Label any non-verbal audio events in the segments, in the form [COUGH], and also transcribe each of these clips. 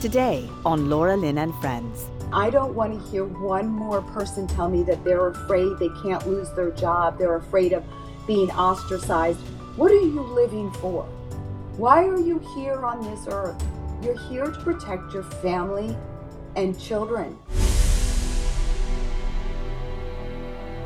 Today on Laura Lynn and Friends. I don't want to hear one more person tell me that they're afraid they can't lose their job, they're afraid of being ostracized. What are you living for? Why are you here on this earth? You're here to protect your family and children.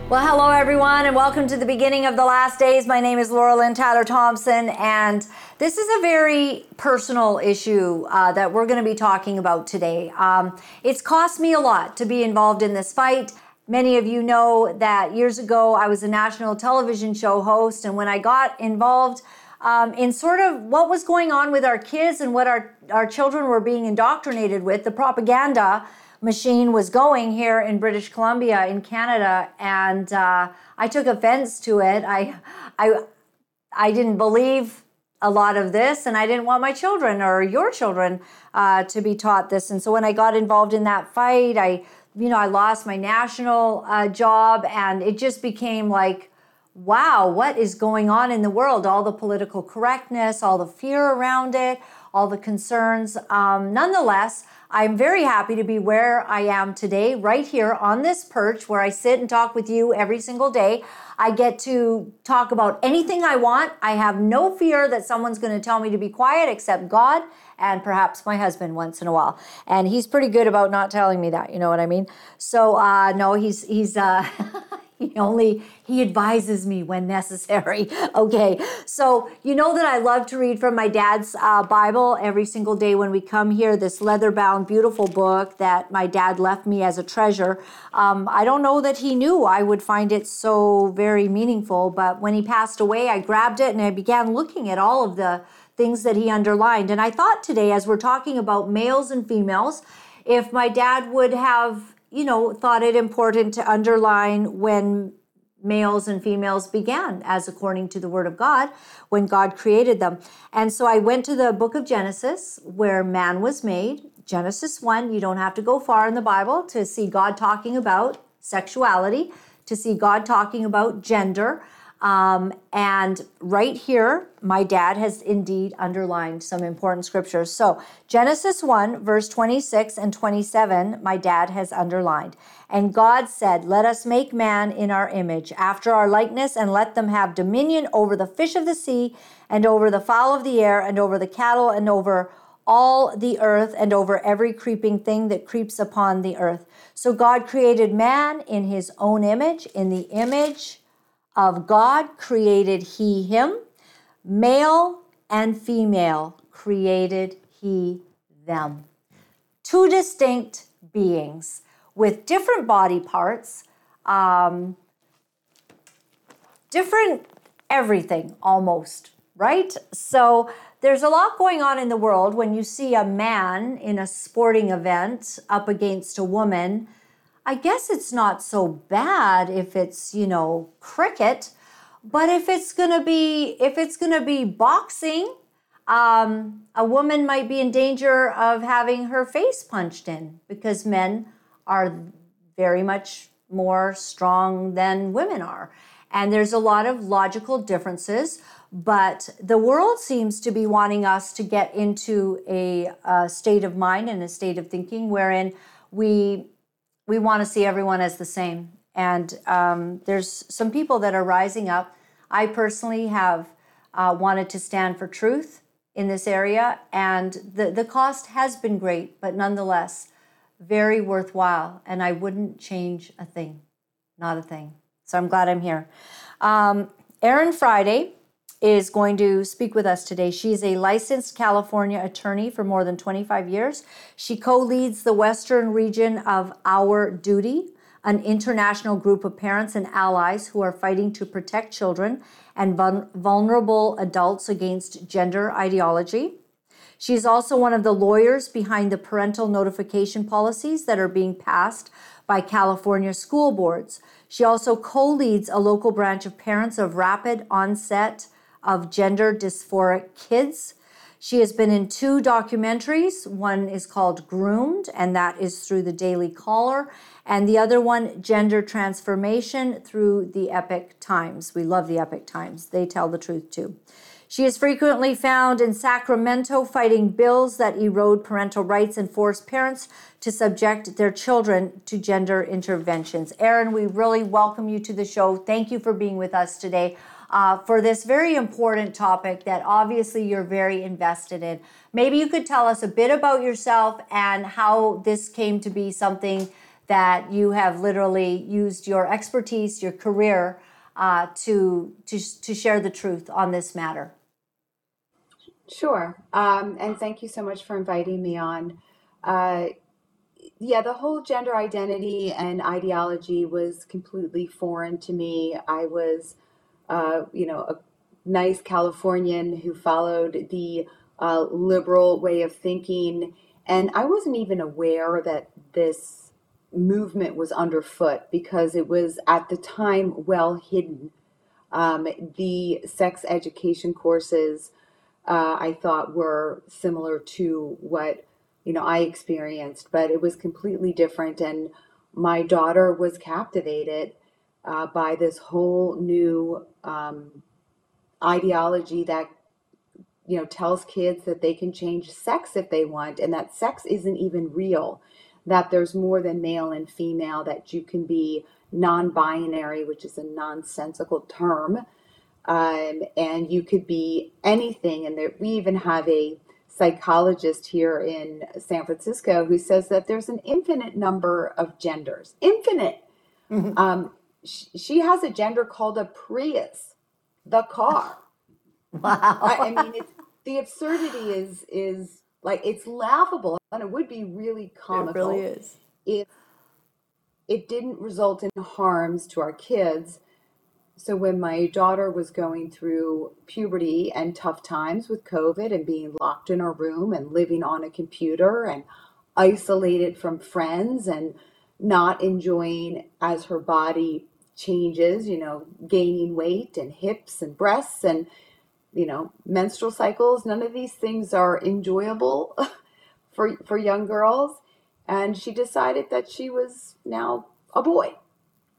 Well, hello everyone, and welcome to the beginning of the last days. My name is Laura Lynn Tyler Thompson, and this is a very personal issue uh, that we're going to be talking about today. Um, it's cost me a lot to be involved in this fight. Many of you know that years ago I was a national television show host, and when I got involved um, in sort of what was going on with our kids and what our, our children were being indoctrinated with, the propaganda machine was going here in British Columbia in Canada, and uh, I took offense to it. I, I, I didn't believe a lot of this, and I didn't want my children or your children uh, to be taught this. And so when I got involved in that fight, I, you know, I lost my national uh, job, and it just became like. Wow, what is going on in the world? All the political correctness, all the fear around it, all the concerns. Um, nonetheless, I'm very happy to be where I am today, right here on this perch where I sit and talk with you every single day. I get to talk about anything I want. I have no fear that someone's going to tell me to be quiet except God and perhaps my husband once in a while. And he's pretty good about not telling me that, you know what I mean? So uh no, he's he's uh [LAUGHS] [LAUGHS] he only he advises me when necessary [LAUGHS] okay? So you know that i love to read from my dad's uh, bible every single day when we come here this leather bound beautiful book that my dad left me as a treasure. Um, i don't know that he knew i would find it so very meaningful but when he passed away i grabbed it and i began looking at all of the things that he underlined. And i thought today as we're talking about males and females if my dad would have you know, thought it important to underline when males and females began, as according to the Word of God, when God created them. And so I went to the book of Genesis, where man was made. Genesis 1, you don't have to go far in the Bible to see God talking about sexuality, to see God talking about gender. Um, and right here, my dad has indeed underlined some important scriptures. So, Genesis 1, verse 26 and 27, my dad has underlined. And God said, Let us make man in our image, after our likeness, and let them have dominion over the fish of the sea, and over the fowl of the air, and over the cattle, and over all the earth, and over every creeping thing that creeps upon the earth. So, God created man in his own image, in the image of God created he him, male and female created he them. Two distinct beings with different body parts, um, different everything almost, right? So there's a lot going on in the world when you see a man in a sporting event up against a woman I guess it's not so bad if it's, you know, cricket, but if it's going to be if it's going to be boxing, um, a woman might be in danger of having her face punched in because men are very much more strong than women are. And there's a lot of logical differences, but the world seems to be wanting us to get into a, a state of mind and a state of thinking wherein we we want to see everyone as the same. And um, there's some people that are rising up. I personally have uh, wanted to stand for truth in this area, and the, the cost has been great, but nonetheless, very worthwhile. And I wouldn't change a thing, not a thing. So I'm glad I'm here. Um, Erin Friday is going to speak with us today. She's a licensed California attorney for more than 25 years. She co leads the Western region of Our Duty, an international group of parents and allies who are fighting to protect children and vulnerable adults against gender ideology. She's also one of the lawyers behind the parental notification policies that are being passed by California school boards. She also co leads a local branch of Parents of Rapid Onset of gender dysphoric kids. She has been in two documentaries. One is called Groomed, and that is through the Daily Caller, and the other one, Gender Transformation, through the Epoch Times. We love the Epoch Times, they tell the truth too. She is frequently found in Sacramento fighting bills that erode parental rights and force parents to subject their children to gender interventions. Erin, we really welcome you to the show. Thank you for being with us today uh, for this very important topic that obviously you're very invested in. Maybe you could tell us a bit about yourself and how this came to be something that you have literally used your expertise, your career, uh, to, to, to share the truth on this matter. Sure. Um, and thank you so much for inviting me on. Uh, yeah, the whole gender identity and ideology was completely foreign to me. I was, uh, you know, a nice Californian who followed the uh, liberal way of thinking. And I wasn't even aware that this movement was underfoot because it was at the time well hidden. Um, the sex education courses uh, I thought were similar to what you know I experienced, but it was completely different. And my daughter was captivated uh, by this whole new um, ideology that you know tells kids that they can change sex if they want, and that sex isn't even real. That there's more than male and female. That you can be non-binary, which is a nonsensical term um, and you could be anything. And there, we even have a psychologist here in San Francisco who says that there's an infinite number of genders. Infinite. Mm-hmm. Um, she has a gender called a Prius, the car. [LAUGHS] Wow. I, I mean, it's, the absurdity is is like it's laughable, and it would be really comical. It really is. If it didn't result in harms to our kids so when my daughter was going through puberty and tough times with COVID and being locked in her room and living on a computer and isolated from friends and not enjoying as her body changes, you know, gaining weight and hips and breasts and you know, menstrual cycles, none of these things are enjoyable [LAUGHS] for for young girls and she decided that she was now a boy.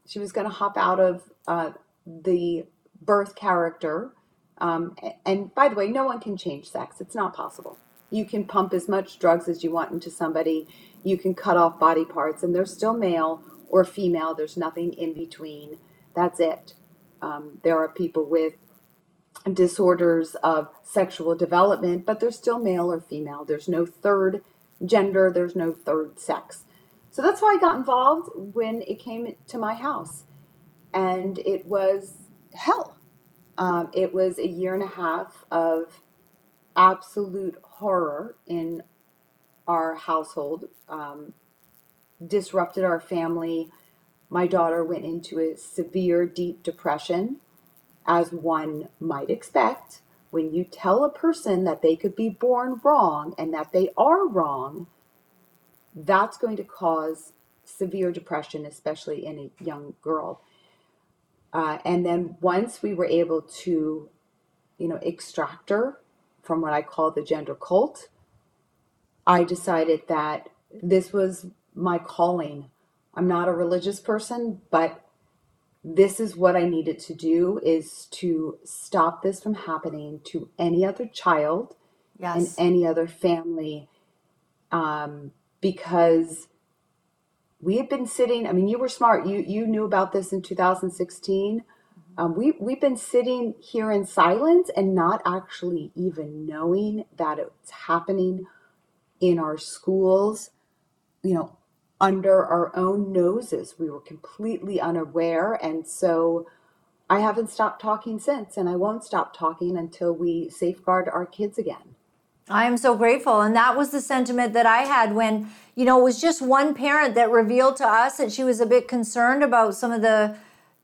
She was going to hop out of uh, the birth character. Um, and by the way, no one can change sex. It's not possible. You can pump as much drugs as you want into somebody. You can cut off body parts, and they're still male or female. There's nothing in between. That's it. Um, there are people with disorders of sexual development, but they're still male or female. There's no third gender, there's no third sex. So that's why I got involved when it came to my house and it was hell. Um, it was a year and a half of absolute horror in our household, um, disrupted our family. My daughter went into a severe, deep depression, as one might expect. When you tell a person that they could be born wrong and that they are wrong, that's going to cause severe depression, especially in a young girl. Uh, and then once we were able to, you know, extract her from what I call the gender cult, I decided that this was my calling. I'm not a religious person, but this is what I needed to do is to stop this from happening to any other child yes. and any other family um, because we had been sitting. I mean, you were smart. You you knew about this in 2016. Mm-hmm. Um, we we've been sitting here in silence and not actually even knowing that it's happening in our schools. You know, under our own noses, we were completely unaware, and so. I haven't stopped talking since, and I won't stop talking until we safeguard our kids again. I am so grateful. And that was the sentiment that I had when, you know, it was just one parent that revealed to us that she was a bit concerned about some of the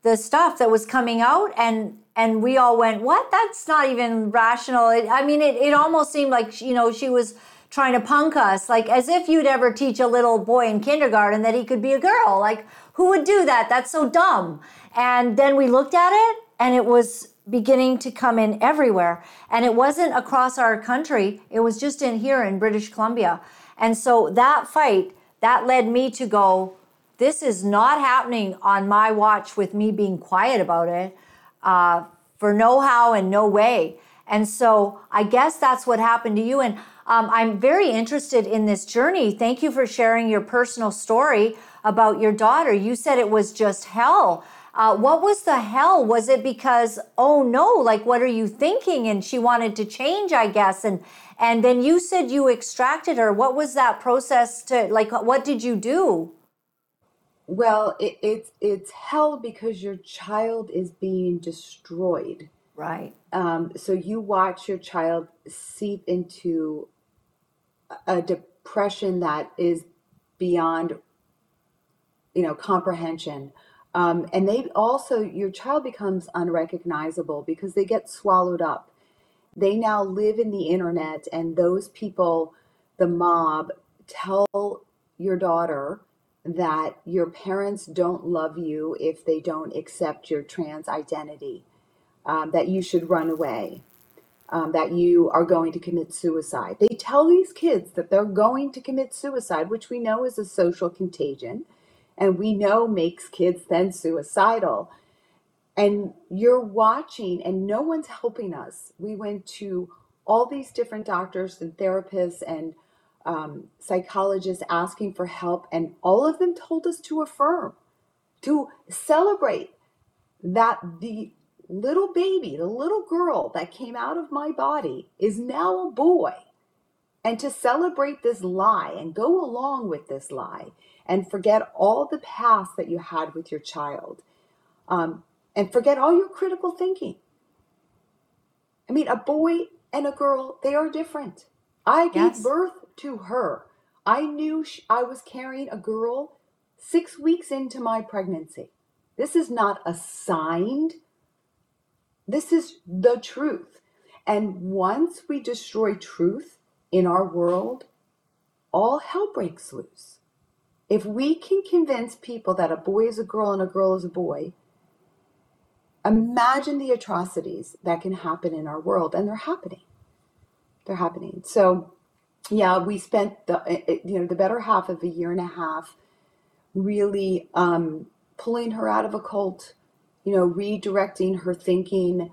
the stuff that was coming out and and we all went, "What? That's not even rational." It, I mean, it it almost seemed like, you know, she was trying to punk us, like as if you'd ever teach a little boy in kindergarten that he could be a girl. Like, who would do that? That's so dumb. And then we looked at it and it was beginning to come in everywhere. And it wasn't across our country, it was just in here in British Columbia. And so that fight, that led me to go, this is not happening on my watch with me being quiet about it uh, for no how and no way. And so I guess that's what happened to you. And um, I'm very interested in this journey. Thank you for sharing your personal story about your daughter. You said it was just hell. Uh, what was the hell? Was it because, oh no, like what are you thinking? And she wanted to change, I guess. And and then you said you extracted her. What was that process to like? What did you do? Well, it, it's it's hell because your child is being destroyed. Right. Um, so you watch your child seep into a depression that is beyond, you know, comprehension. Um, and they also, your child becomes unrecognizable because they get swallowed up. They now live in the internet, and those people, the mob, tell your daughter that your parents don't love you if they don't accept your trans identity, um, that you should run away, um, that you are going to commit suicide. They tell these kids that they're going to commit suicide, which we know is a social contagion and we know makes kids then suicidal. And you're watching, and no one's helping us. We went to all these different doctors and therapists and um, psychologists asking for help, and all of them told us to affirm, to celebrate that the little baby, the little girl that came out of my body is now a boy. And to celebrate this lie and go along with this lie and forget all the past that you had with your child um, and forget all your critical thinking. I mean, a boy and a girl, they are different. I gave yes. birth to her. I knew she, I was carrying a girl six weeks into my pregnancy. This is not assigned. This is the truth. And once we destroy truth in our world, all hell breaks loose. If we can convince people that a boy is a girl and a girl is a boy, imagine the atrocities that can happen in our world, and they're happening. They're happening. So yeah, we spent the eh, eh, you know the better half of a year and a half really um, pulling her out of a cult, you know, redirecting her thinking,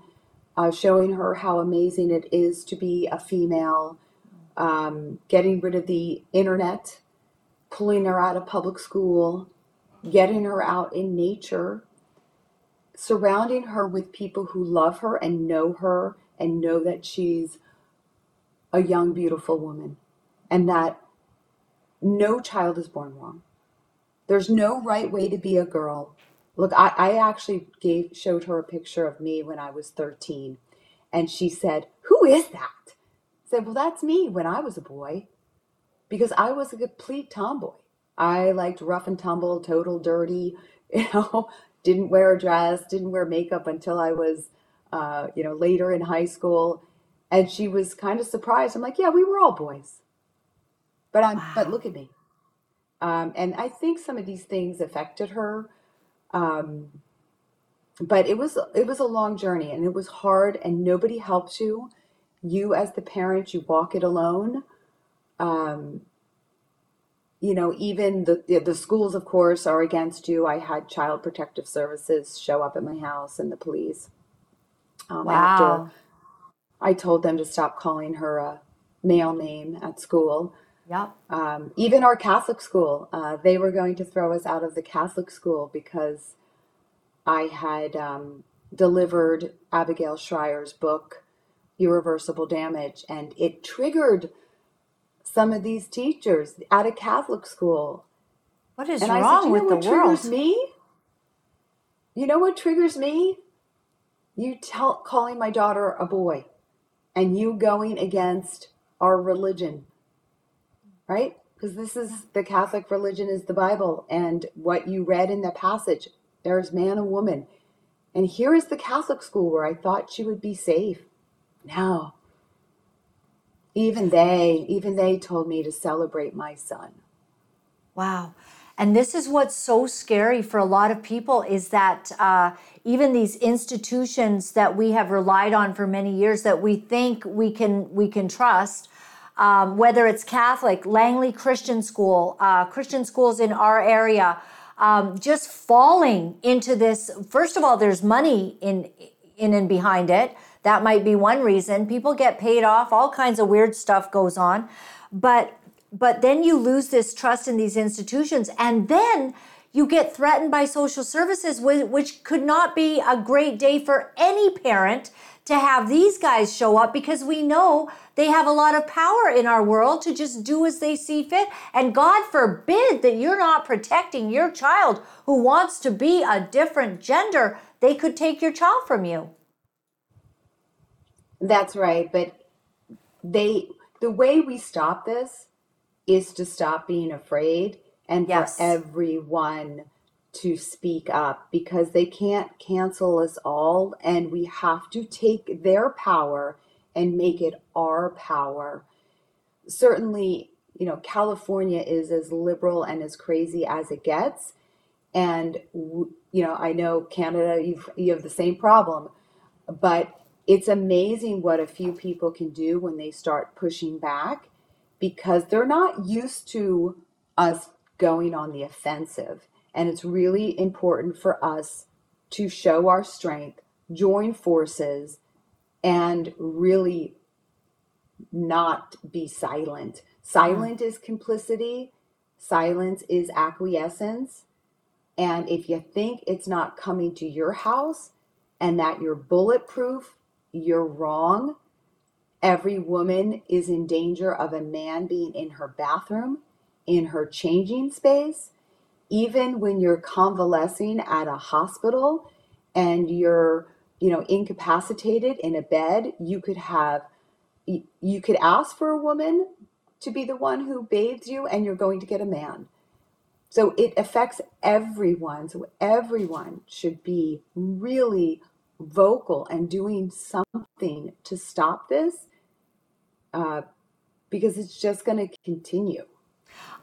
uh, showing her how amazing it is to be a female, um, getting rid of the internet, pulling her out of public school, getting her out in nature, surrounding her with people who love her and know her and know that she's a young, beautiful woman and that no child is born wrong. There's no right way to be a girl. Look, I, I actually gave showed her a picture of me when I was 13, and she said, Who is that? I said, Well, that's me when I was a boy. Because I was a complete tomboy. I liked rough and tumble, total dirty, [LAUGHS] you know, didn't wear a dress, didn't wear makeup until I was uh, you know, later in high school. And she was kind of surprised. I'm like, yeah, we were all boys. But I'm wow. but look at me. Um, and I think some of these things affected her. Um, but it was it was a long journey and it was hard and nobody helps you. You as the parent, you walk it alone. Um, you know, even the the schools, of course, are against you. I had Child Protective Services show up at my house and the police. Um, wow. After I told them to stop calling her a male name at school. Yep. Um, even our Catholic school, uh, they were going to throw us out of the Catholic school because I had um, delivered Abigail Shrier's book, Irreversible Damage, and it triggered some of these teachers at a Catholic school. What is and wrong said, with the world? Me? You know what triggers me? You tell calling my daughter a boy, and you going against our religion right? Because this is the Catholic religion is the Bible, and what you read in the passage, there's man and woman. And here is the Catholic school where I thought she would be safe. Now, even they, even they told me to celebrate my son. Wow. And this is what's so scary for a lot of people is that uh, even these institutions that we have relied on for many years that we think we can we can trust um, whether it's Catholic, Langley Christian School, uh, Christian schools in our area, um, just falling into this. First of all, there's money in in and behind it. That might be one reason. People get paid off, all kinds of weird stuff goes on. But but then you lose this trust in these institutions and then you get threatened by social services which could not be a great day for any parent to have these guys show up because we know they have a lot of power in our world to just do as they see fit. And God forbid that you're not protecting your child who wants to be a different gender. They could take your child from you. That's right. But they, the way we stop this is to stop being afraid and yes. for everyone to speak up because they can't cancel us all and we have to take their power and make it our power. Certainly you know california is as liberal and as crazy as it gets and you know i know canada you you have the same problem but it's amazing what a few people can do when they start pushing back because they're not used to us going on the offensive and it's really important for us to show our strength, join forces, and really not be silent. Silent is complicity, silence is acquiescence. And if you think it's not coming to your house and that you're bulletproof, you're wrong. Every woman is in danger of a man being in her bathroom, in her changing space, even when you're convalescing at a hospital and you're you know incapacitated in a bed you could have you could ask for a woman to be the one who bathes you and you're going to get a man so it affects everyone so everyone should be really vocal and doing something to stop this uh, because it's just going to continue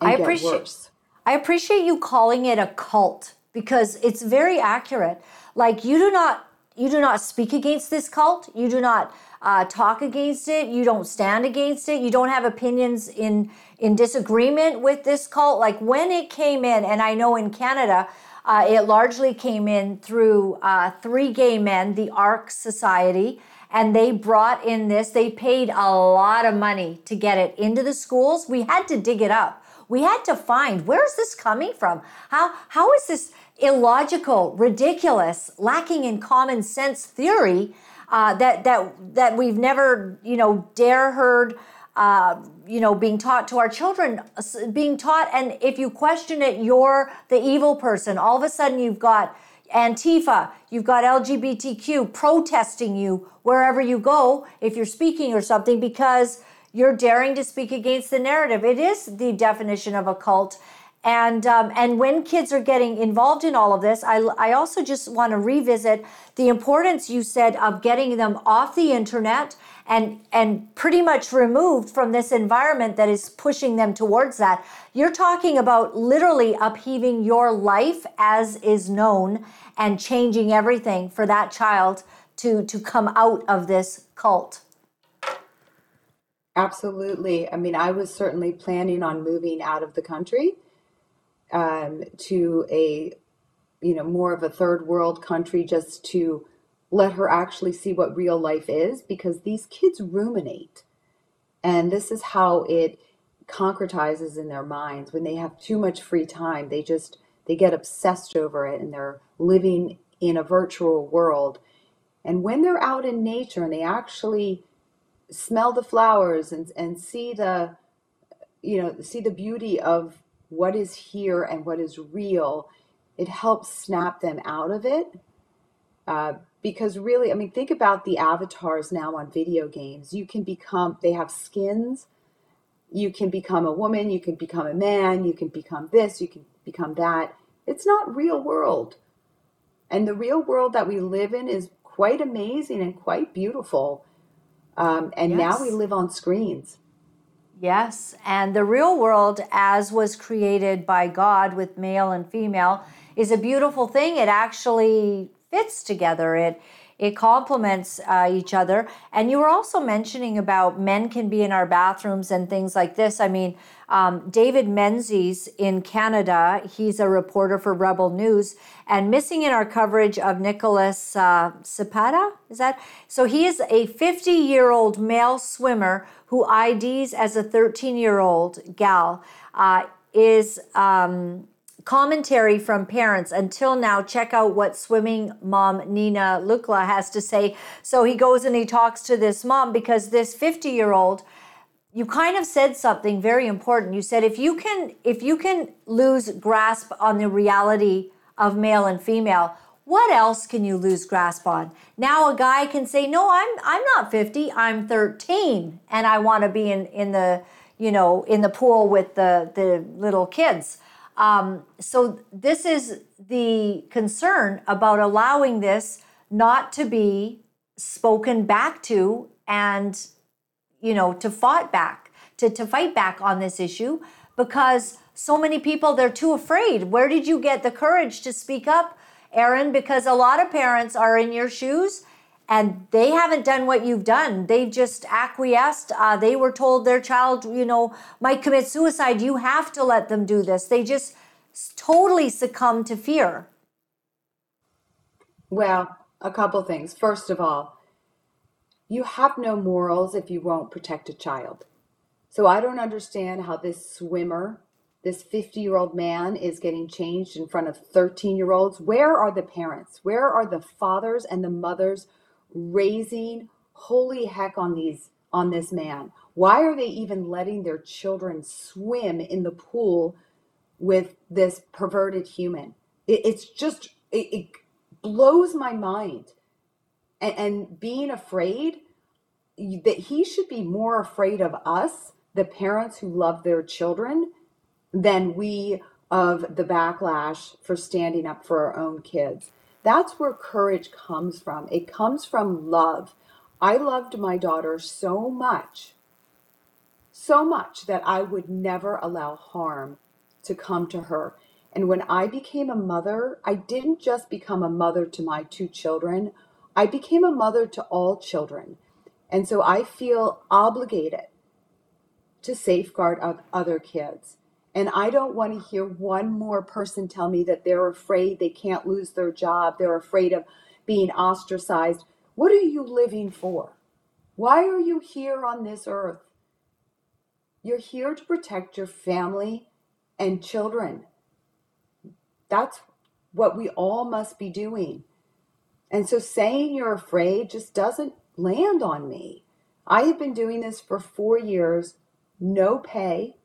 I appreciate worse. I appreciate you calling it a cult because it's very accurate. Like you do not you do not speak against this cult. You do not uh, talk against it. You don't stand against it. You don't have opinions in in disagreement with this cult. Like when it came in, and I know in Canada, uh, it largely came in through uh, three gay men, the Ark Society, and they brought in this. They paid a lot of money to get it into the schools. We had to dig it up we had to find where is this coming from? How how is this illogical, ridiculous, lacking in common sense theory uh, that that that we've never you know dare heard uh, you know being taught to our children being taught and if you question it you're the evil person all of a sudden you've got antifa you've got lgbtq protesting you wherever you go if you're speaking or something because you're daring to speak against the narrative. It is the definition of a cult. And, um, and when kids are getting involved in all of this, I, I also just want to revisit the importance you said of getting them off the internet and, and pretty much removed from this environment that is pushing them towards that. You're talking about literally upheaving your life as is known and changing everything for that child to, to come out of this cult. Absolutely. I mean, I was certainly planning on moving out of the country um, to a, you know, more of a third world country just to let her actually see what real life is because these kids ruminate. And this is how it concretizes in their minds when they have too much free time. They just, they get obsessed over it and they're living in a virtual world. And when they're out in nature and they actually smell the flowers and, and see the you know see the beauty of what is here and what is real it helps snap them out of it. Uh, because really i mean think about the avatars now on video games. You can become they have skins. You can become a woman you can become a man you can become this you can become that. It's not real world. And the real world that we live in is quite amazing and quite beautiful um, and yes. now we live on screens. Yes. And the real world, as was created by God with male and female, is a beautiful thing. It actually fits together. It it complements uh, each other. And you were also mentioning about men can be in our bathrooms and things like this. I mean, um, David Menzies in Canada, he's a reporter for Rebel News, and missing in our coverage of Nicholas uh, Zapata, is that? So he is a 50 year old male swimmer who IDs as a 13 year old gal, uh, is. Um, commentary from parents. Until now, check out what swimming mom Nina Lukla has to say. So he goes and he talks to this mom because this 50 year old, you kind of said something very important. You said if you can if you can lose grasp on the reality of male and female, what else can you lose grasp on? Now a guy can say, "No, I'm I'm not 50. I'm 13 and I want to be in in the, you know, in the pool with the the little kids." Um, so this is the concern about allowing this not to be spoken back to and you know to fight back to, to fight back on this issue because so many people they're too afraid. Where did you get the courage to speak up Erin because a lot of parents are in your shoes and they haven't done what you've done. They've just acquiesced. Uh, they were told their child, you know, might commit suicide. You have to let them do this. They just totally succumb to fear. Well, a couple things. First of all, you have no morals if you won't protect a child. So I don't understand how this swimmer, this 50 year old man, is getting changed in front of 13 year olds. Where are the parents? Where are the fathers and the mothers raising holy heck on these on this man? Why are they even letting their children swim in the pool with this perverted human? It, it's just it, it, blows my mind. And, and being afraid that he should be more afraid of us, the parents who love their children, than we of the backlash for standing up for our own kids. That's where courage comes from. It comes from love. I loved my daughter so much, so much that I would never allow harm to come to her. And when I became a mother, I didn't just become a mother to my two children, I became a mother to all children. And so I feel obligated to safeguard other kids. And I don't want to hear one more person tell me that they're afraid they can't lose their job, they're afraid of being ostracized. What are you living for? Why are you here on this earth? You're here to protect your family and children. That's what we all must be doing. And so saying you're afraid just doesn't land on me. I have been doing this for four years, no pay,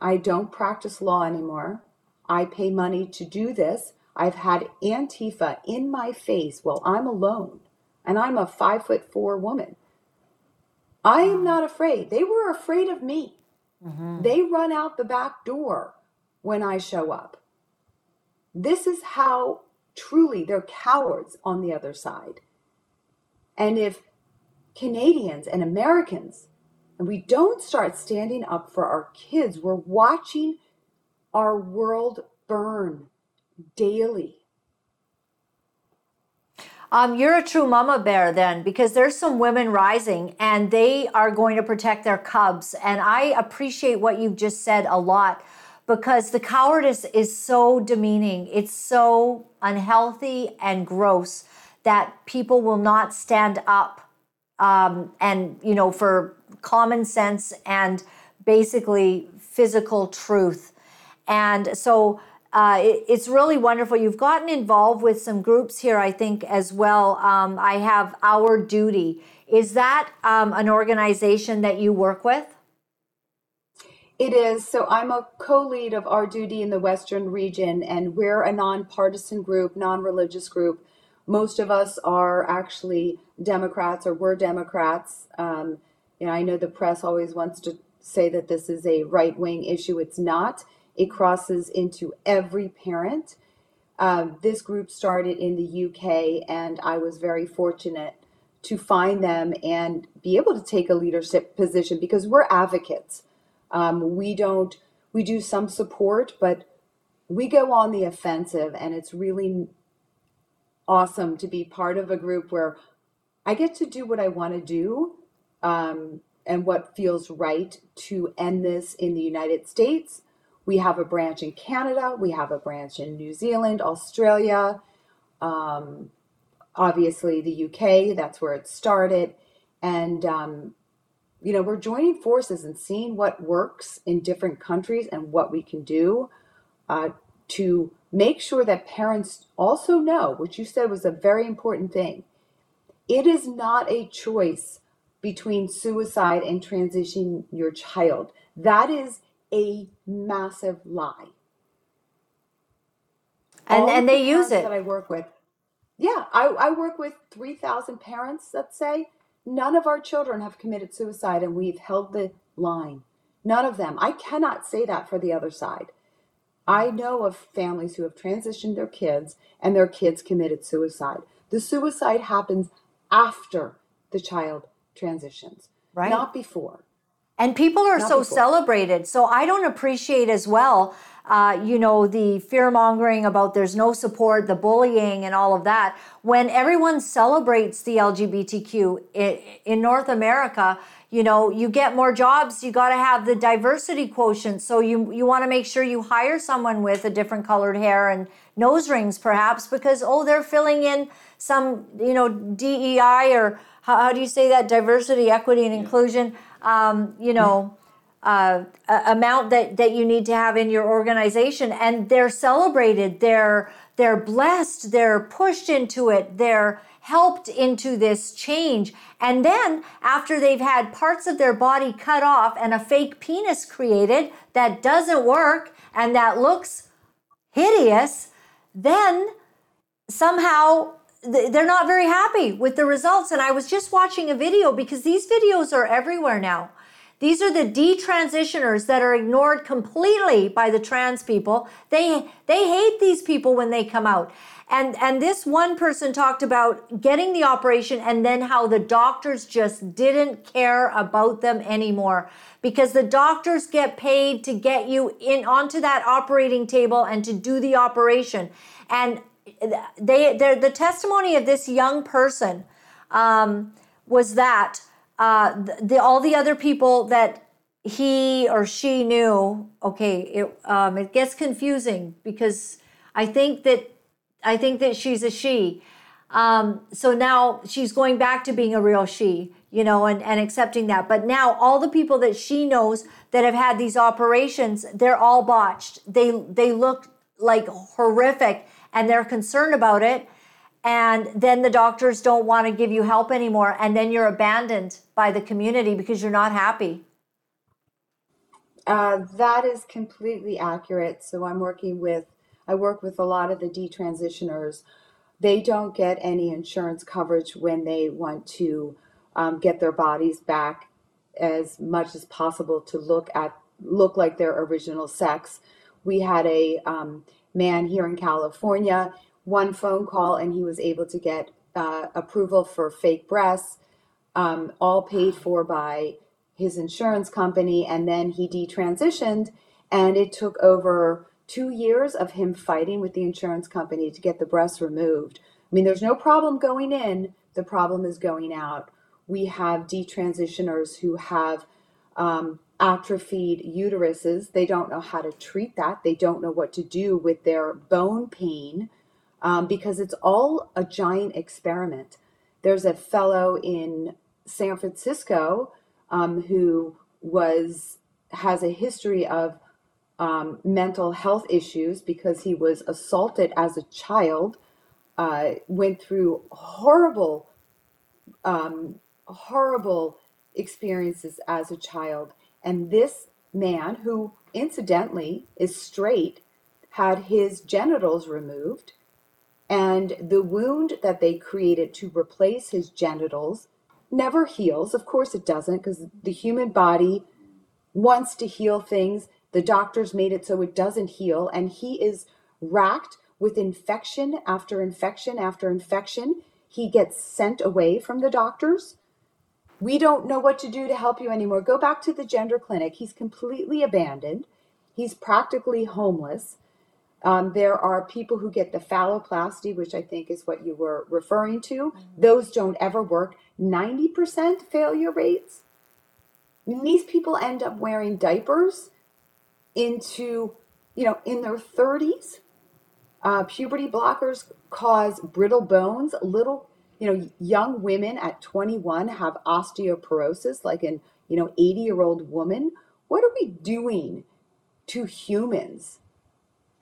I don't practice law anymore. I pay money to do this. I've had Antifa in my face while I'm alone, and I'm a five foot four woman. I am not afraid. They were afraid of me. Mm-hmm. They run out the back door when I show up. This is how truly they're cowards on the other side. And if Canadians and Americans and we don't start standing up for our kids, we're watching our world burn daily. Um, you're a true mama bear then, because there's some women rising and they are going to protect their cubs. And I appreciate what you've just said a lot because the cowardice is so demeaning. It's so unhealthy and gross that people will not stand up um, and, you know, for common sense and basically physical truth. And so uh, it, it's really wonderful. You've gotten involved with some groups here, I think, as well. Um, I have Our Duty. Is that um, an organization that you work with? It is. So I'm a co lead of Our Duty in the Western region, and we're a nonpartisan group, non religious group. Most of us are actually Democrats or were Democrats. Um, you know, I know the press always wants to say that this is a right wing issue. It's not. It crosses into every parent. Uh, this group started in the UK, and I was very fortunate to find them and be able to take a leadership position because we're advocates. Um, we don't, we do some support, but we go on the offensive, and it's really awesome to be part of a group where I get to do what I want to do um, and what feels right to end this in the United States. We have a branch in Canada, we have a branch in New Zealand, Australia, um, obviously the UK, that's where it started. And, um, you know, we're joining forces and seeing what works in different countries and what we can do uh, to make sure that parents also know, which you said was a very important thing. It is not a choice between suicide and transitioning your child. That is a massive lie. And All and the they use parents it. that I work with, yeah, I, I work with 3,000 parents, let's say. None of our children have committed suicide, and we've held the line. None of them. I cannot say that for the other side. I know of families who have transitioned their kids and their kids committed suicide. The suicide happens after the child transitions, Right. not before. And people are Not so before. celebrated. So I don't appreciate as well, uh, you know, the fear mongering about there's no support, the bullying, and all of that. When everyone celebrates the LGBTQ in, in North America, you know, you get more jobs. You got to have the diversity quotient. So you you want to make sure you hire someone with a different colored hair and nose rings, perhaps, because oh, they're filling in some, you know, DEI or how, how do you say that? Diversity, equity, and inclusion. Um, you know, uh, amount that that you need to have in your organization, and they're celebrated. They're they're blessed. They're pushed into it. They're helped into this change. And then after they've had parts of their body cut off and a fake penis created that doesn't work and that looks hideous, then somehow they're not very happy with the results. And I was just watching a video because these videos are everywhere now. These are the detransitioners that are ignored completely by the trans people. They they hate these people when they come out. And and this one person talked about getting the operation and then how the doctors just didn't care about them anymore because the doctors get paid to get you in onto that operating table and to do the operation. And they the testimony of this young person um, was that uh, the all the other people that he or she knew okay it um, it gets confusing because I think that I think that she's a she. Um, so now she's going back to being a real she you know and, and accepting that. But now all the people that she knows that have had these operations they're all botched. They they look like horrific and they're concerned about it and then the doctors don't want to give you help anymore and then you're abandoned by the community because you're not happy Uh, that is completely accurate. So I'm working with, I work with a lot of the detransitioners. They don't get any insurance coverage when they want to um, get their bodies back as much as possible to look at look like their original sex. We had a um, man here in California, one phone call, and he was able to get uh, approval for fake breasts um, all paid for by his insurance company. And then he detransitioned, and it took over two years of him fighting with the insurance company to get the breasts removed. I mean, there's no problem going in, the problem is going out. We have detransitioners who have um, atrophied uteruses. They don't know how to treat that, they don't know what to do with their bone pain um, because it's all a giant experiment. There's a fellow in San Francisco um, who was has a history of um, mental health issues because he was assaulted as a child, uh, went through horrible, um, horrible experiences as a child. And this man, who incidentally is straight, had his genitals removed and the wound that they created to replace his genitals never heals. Of course, it doesn't, because the human body wants to heal things. The doctors made it so it doesn't heal. And he is racked with infection after infection after infection. He gets sent away from the doctors. We don't know what to do to help you anymore. Go back to the gender clinic. He's completely abandoned. He's practically homeless. Um, there are people who get the phalloplasty, which I think is what you were referring to. Those don't ever work. 90% failure rates. And these people end up wearing diapers into, you know, in their 30s. Uh, puberty blockers cause brittle bones. Little, you know, young women at 21 have osteoporosis, like an, you know, 80 year old woman. What are we doing to humans?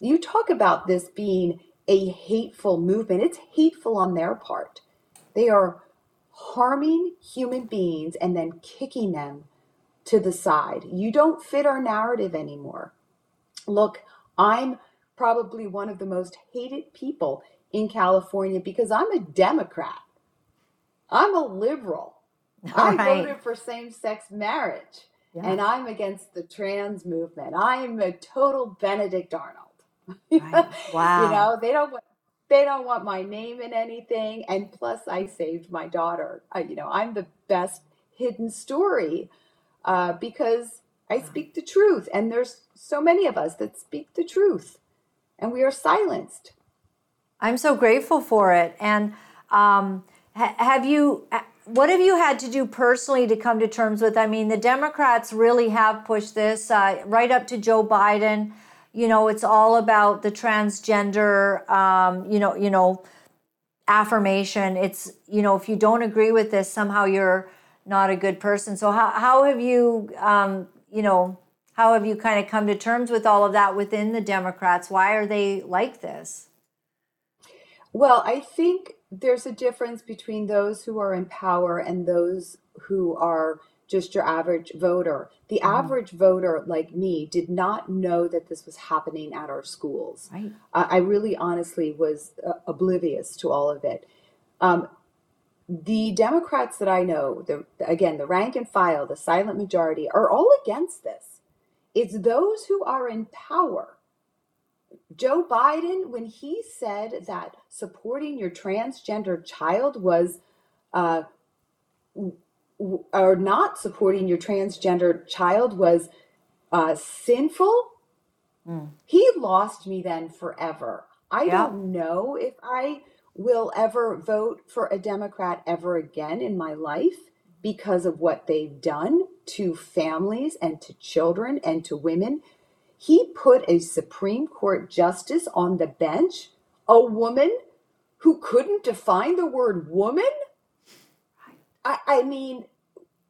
You talk about this being a hateful movement. It's hateful on their part. They are harming human beings and then kicking them to the side. You don't fit our narrative anymore. Look, I'm probably one of the most hated people in California because I'm a Democrat. I'm a liberal. All [LAUGHS] I right. voted for same sex marriage Yeah. and I'm against the trans movement. I'm a total Benedict Arnold. [LAUGHS] Right. Wow. You know, they don't want they don't want my name in anything and plus I saved my daughter. I, you know, I'm the best hidden story uh, because I speak the truth and there's so many of us that speak the truth and we are silenced. I'm so grateful for it. And um, ha- have you, uh, what have you had to do personally to come to terms with? I mean, the Democrats really have pushed this uh, right up to Joe Biden. You know, it's all about the transgender, um, you know, you know, affirmation. It's, you know, if you don't agree with this, somehow you're not a good person. So how, how have you, um, you know, how have you kind of come to terms with all of that within the Democrats? Why are they like this? Well, I think there's a difference between those who are in power and those who are just your average voter. The average voter, like me, did not know that this was happening at our schools. Right. I I really honestly was uh, oblivious to all of it. Um, the Democrats that I know, the, again, the rank and file, the silent majority, are all against this. It's those who are in power. Joe Biden, when he said that supporting your transgender child was, uh, w- or not supporting your transgender child was uh, sinful, Mm. he lost me then forever. I Yeah. don't know if I will ever vote for a Democrat ever again in my life because of what they've done to families and to children and to women. He put a Supreme Court justice on the bench, a woman who couldn't define the word woman. I, I mean,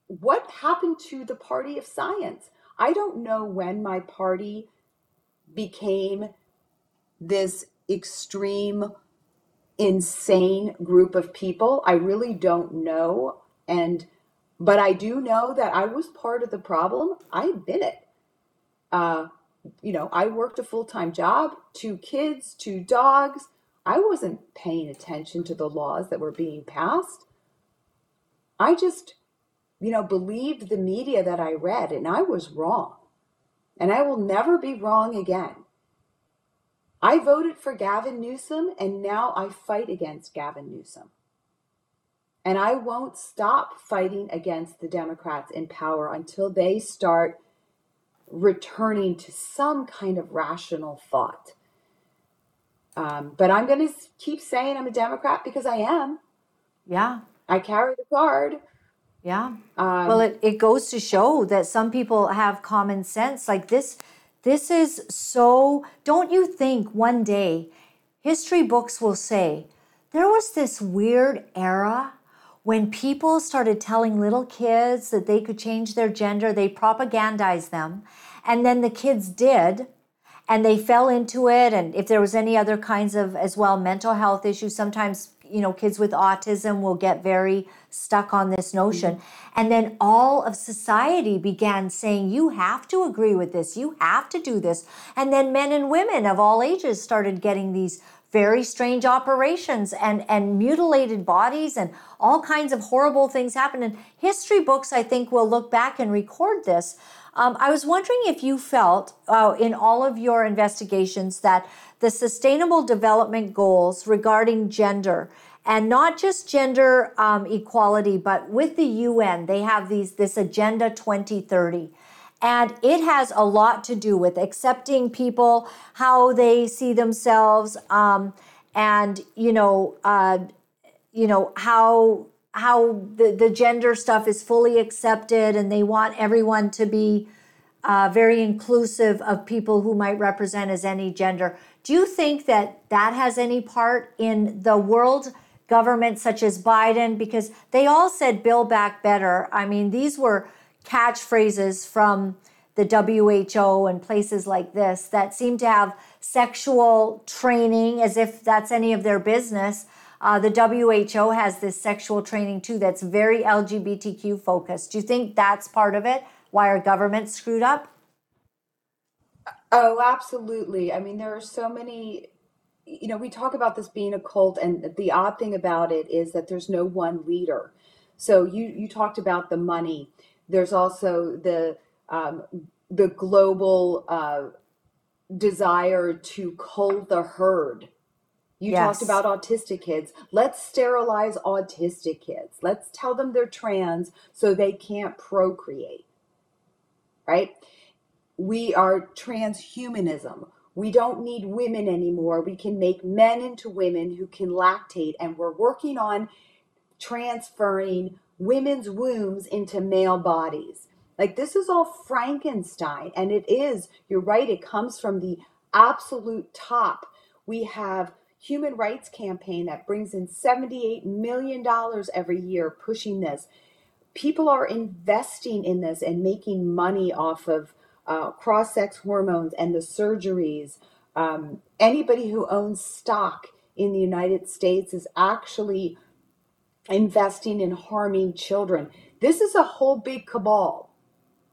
what happened to the party of science? I don't know when my party became this extreme, insane group of people. I really don't know. And, but I do know that I was part of the problem. I admit it. Uh, you know, I worked a full time job, two kids, two dogs. I wasn't paying attention to the laws that were being passed. I just, you know, believed the media that I read, and I was wrong. And I will never be wrong again. I voted for Gavin Newsom, and now I fight against Gavin Newsom. And I won't stop fighting against the Democrats in power until they start returning to some kind of rational thought. Um, but I'm going to keep saying I'm a Democrat because I am. Yeah. I carry the card. Yeah. Um, Well, it, it goes to show that some people have common sense. Like this, this is so, don't you think one day history books will say there was this weird era when people started telling little kids that they could change their gender, they propagandized them, and then the kids did. And they fell into it, and if there was any other kinds of as well mental health issues, sometimes you know kids with autism will get very stuck on this notion. Mm-hmm. And then all of society began saying, You have to agree with this, you have to do this. And then men and women of all ages started getting these very strange operations and, and mutilated bodies and all kinds of horrible things happen. And history books, I think, will look back and record this. Um, I was wondering if you felt uh, in all of your investigations that the Sustainable Development Goals regarding gender and not just gender um, equality, but with the UN, they have these this Agenda 2030, And it has a lot to do with accepting people, how they see themselves, um, and you know, uh, you know how how the, the gender stuff is fully accepted, and they want everyone to be uh, very inclusive of people who might represent as any gender. Do you think that that has any part in the world government, such as Biden? Because they all said Build Back Better. I mean, these were catchphrases from the WHO and places like this that seem to have sexual training as if that's any of their business. Uh, the WHO has this sexual training too that's very LGBTQ focused. Do you think that's part of it? Why our government screwed up? Oh, absolutely. I mean, there are so many, you know, we talk about this being a cult, and the odd thing about it is that there's no one leader. So you you talked about the money. There's also the um, the global uh, desire to cull the herd. You talked about autistic kids. Let's sterilize autistic kids. Let's tell them they're trans so they can't procreate, right? we are transhumanism. We don't need women anymore. We can make men into women who can lactate, and we're working on transferring women's wombs into male bodies. Like, this is all Frankenstein, and it is, you're right, it comes from the absolute top. We have human rights campaign that brings in 78 million dollars every year pushing this people are investing in this and making money off of uh, cross sex hormones and the surgeries. Um, anybody who owns stock in the United States is actually investing in harming children. This is a whole big cabal.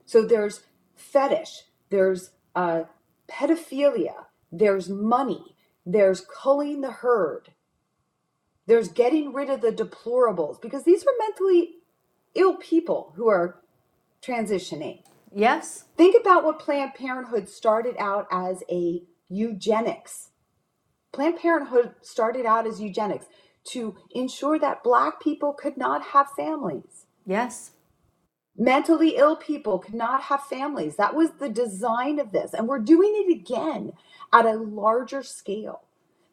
So there's fetish, there's uh, pedophilia, there's money, there's culling the herd, there's getting rid of the deplorables because these are mentally ill people who are transitioning. Yes. Think about what Planned Parenthood started out as a eugenics. Planned Parenthood started out as eugenics to ensure that Black people could not have families. Yes. Mentally ill people could not have families. That was the design of this. And we're doing it again at a larger scale.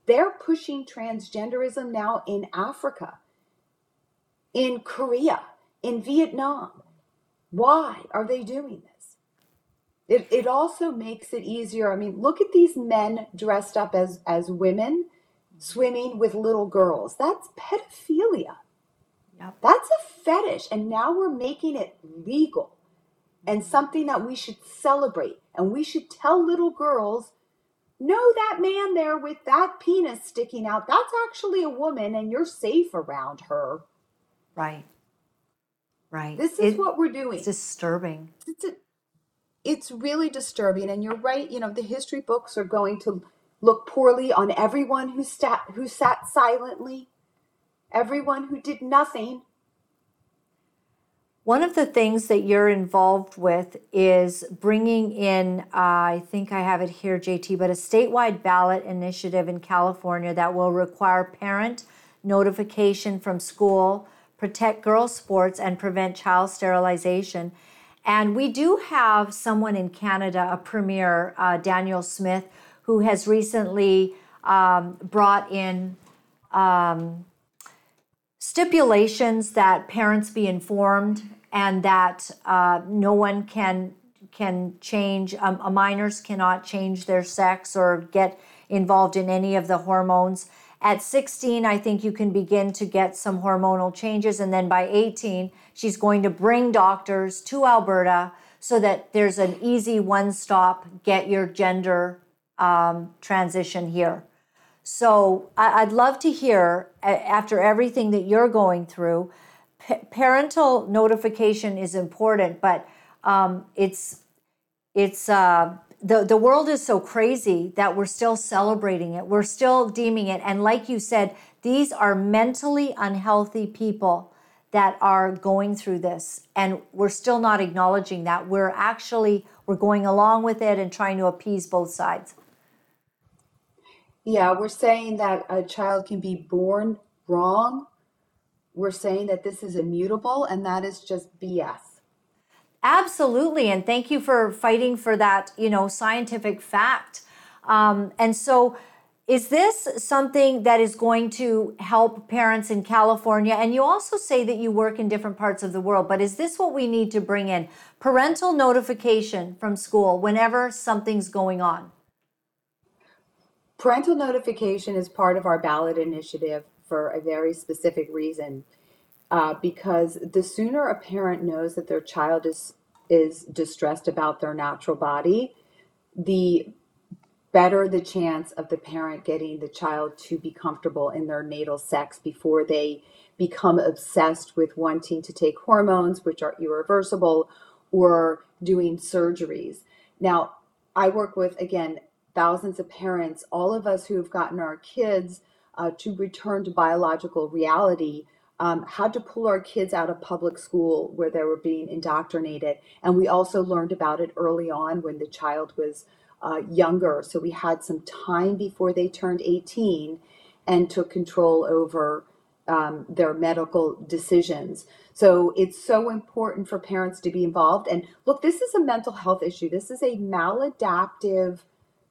They're pushing transgenderism now in Africa, in Korea, in Vietnam. Why are they doing this? It, it also makes it easier. I mean, look at these men dressed up as, as women swimming with little girls. That's pedophilia. Yep. That's a fetish. And now we're making it legal and mm-hmm. something that we should celebrate. And we should tell little girls no, that man there with that penis sticking out, that's actually a woman and you're safe around her. Right. Right. This is It- what we're doing. it's disturbing. it's a, it's really disturbing and you're right you know the history books are going to look poorly on everyone who sat who sat silently everyone who did nothing One of the things that you're involved with is bringing in, uh, I think I have it here, JT, but a statewide ballot initiative in California that will require parent notification from school, protect girls' sports, and prevent child sterilization. And we do have someone in Canada, a premier, uh, Danielle Smith, who has recently um, brought in stipulations that parents be informed and that uh, no one can can change um, minors cannot change their sex or get involved in any of the hormones. At 16 i think you can begin to get some hormonal changes and then by 18 she's going to bring doctors to alberta so that there's an easy one stop get your gender um, transition here so I- I'd love to hear, after everything that you're going through, pa- parental notification is important, but um, it's it's uh, the the world is so crazy that we're still celebrating it. We're still deeming it, and like you said, these are mentally unhealthy people that are going through this, and we're still not acknowledging that. We're actually we're going along with it and trying to appease both sides. Yeah we're saying that a child can be born wrong we're saying that this is immutable and that is just bs Absolutely, and thank you for fighting for that, you know, scientific fact. Um, and so, is this something that is going to help parents in California? And you also say that you work in different parts of the world, but is this what we need to bring in? Parental notification from school whenever something's going on. Parental notification is part of our ballot initiative for a very specific reason. Uh, because the sooner a parent knows that their child is is distressed about their natural body, the better the chance of the parent getting the child to be comfortable in their natal sex before they become obsessed with wanting to take hormones, which are irreversible, or doing surgeries. Now, I work with, again, thousands of parents, all of us who have gotten our kids uh, to return to biological reality. Um, had to pull our kids out of public school where they were being indoctrinated. And we also learned about it early on when the child was uh, younger. So we had some time before they turned 18 and took control over um, their medical decisions. So it's so important for parents to be involved. And look, this is a mental health issue. This is a maladaptive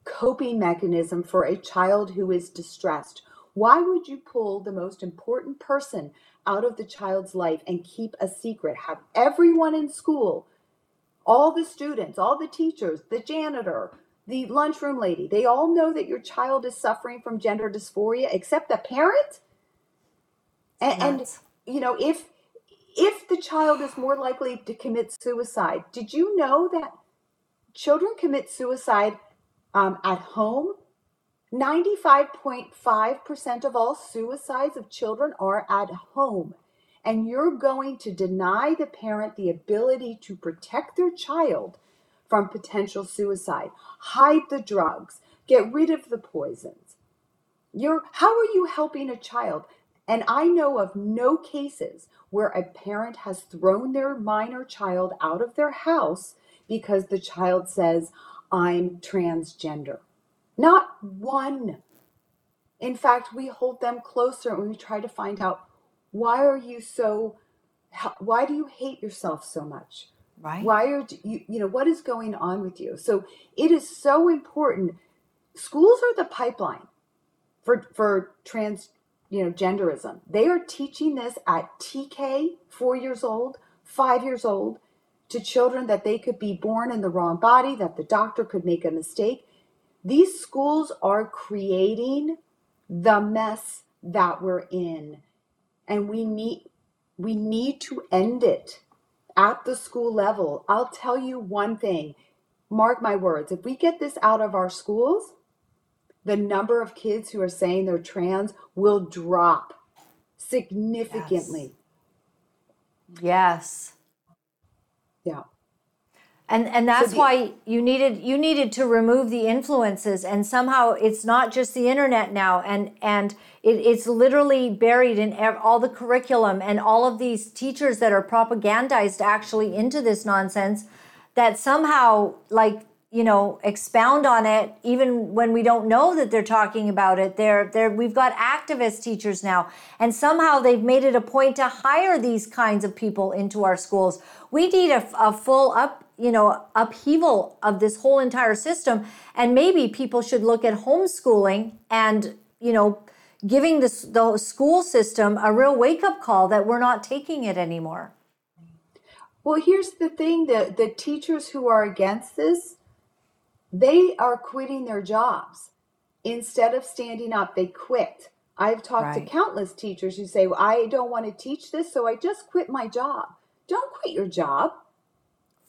coping mechanism for a child who is distressed. Why would you pull the most important person out of the child's life and keep a secret? Have everyone in school, all the students, all the teachers, the janitor, the lunchroom lady, they all know that your child is suffering from gender dysphoria except the parent? And, and you know, if if the child is more likely to commit suicide, did you know that children commit suicide um, at home? 95.5% of all suicides of children are at home. And you're going to deny the parent the ability to protect their child from potential suicide, hide the drugs, get rid of the poisons. You're, how are you helping a child? And I know of no cases where a parent has thrown their minor child out of their house because the child says, I'm transgender. Not one. In fact, we hold them closer and we try to find out why are you so, why do you hate yourself so much? Right. Why are you, you know, what is going on with you? So it is so important. Schools are the pipeline for, for trans, you know, genderism. They are teaching this at TK, four years old, five years old, to children that they could be born in the wrong body, that the doctor could make a mistake. These schools are creating the mess that we're in. And we need we need to end it at the school level. I'll tell you one thing. Mark my words, if we get this out of our schools, the number of kids who are saying they're trans will drop significantly. Yes. Yeah. And and that's the- why you needed you needed to remove the influences and somehow it's not just the internet now and and it, it's literally buried in ev- all the curriculum and all of these teachers that are propagandized actually into this nonsense that somehow like you know expound on it even when we don't know that they're talking about it. They're they're we've got activist teachers now and somehow they've made it a point to hire these kinds of people into our schools. We need a, a full up you know upheaval of this whole entire system and maybe people should look at homeschooling and you know giving this the school system a real wake up call that we're not taking it anymore. Well, here's the thing the, the teachers who are against this, they are quitting their jobs. Instead of standing up, they quit. I've talked to countless teachers who say, well, I don't want to teach this, so I just quit my job. Don't quit your job.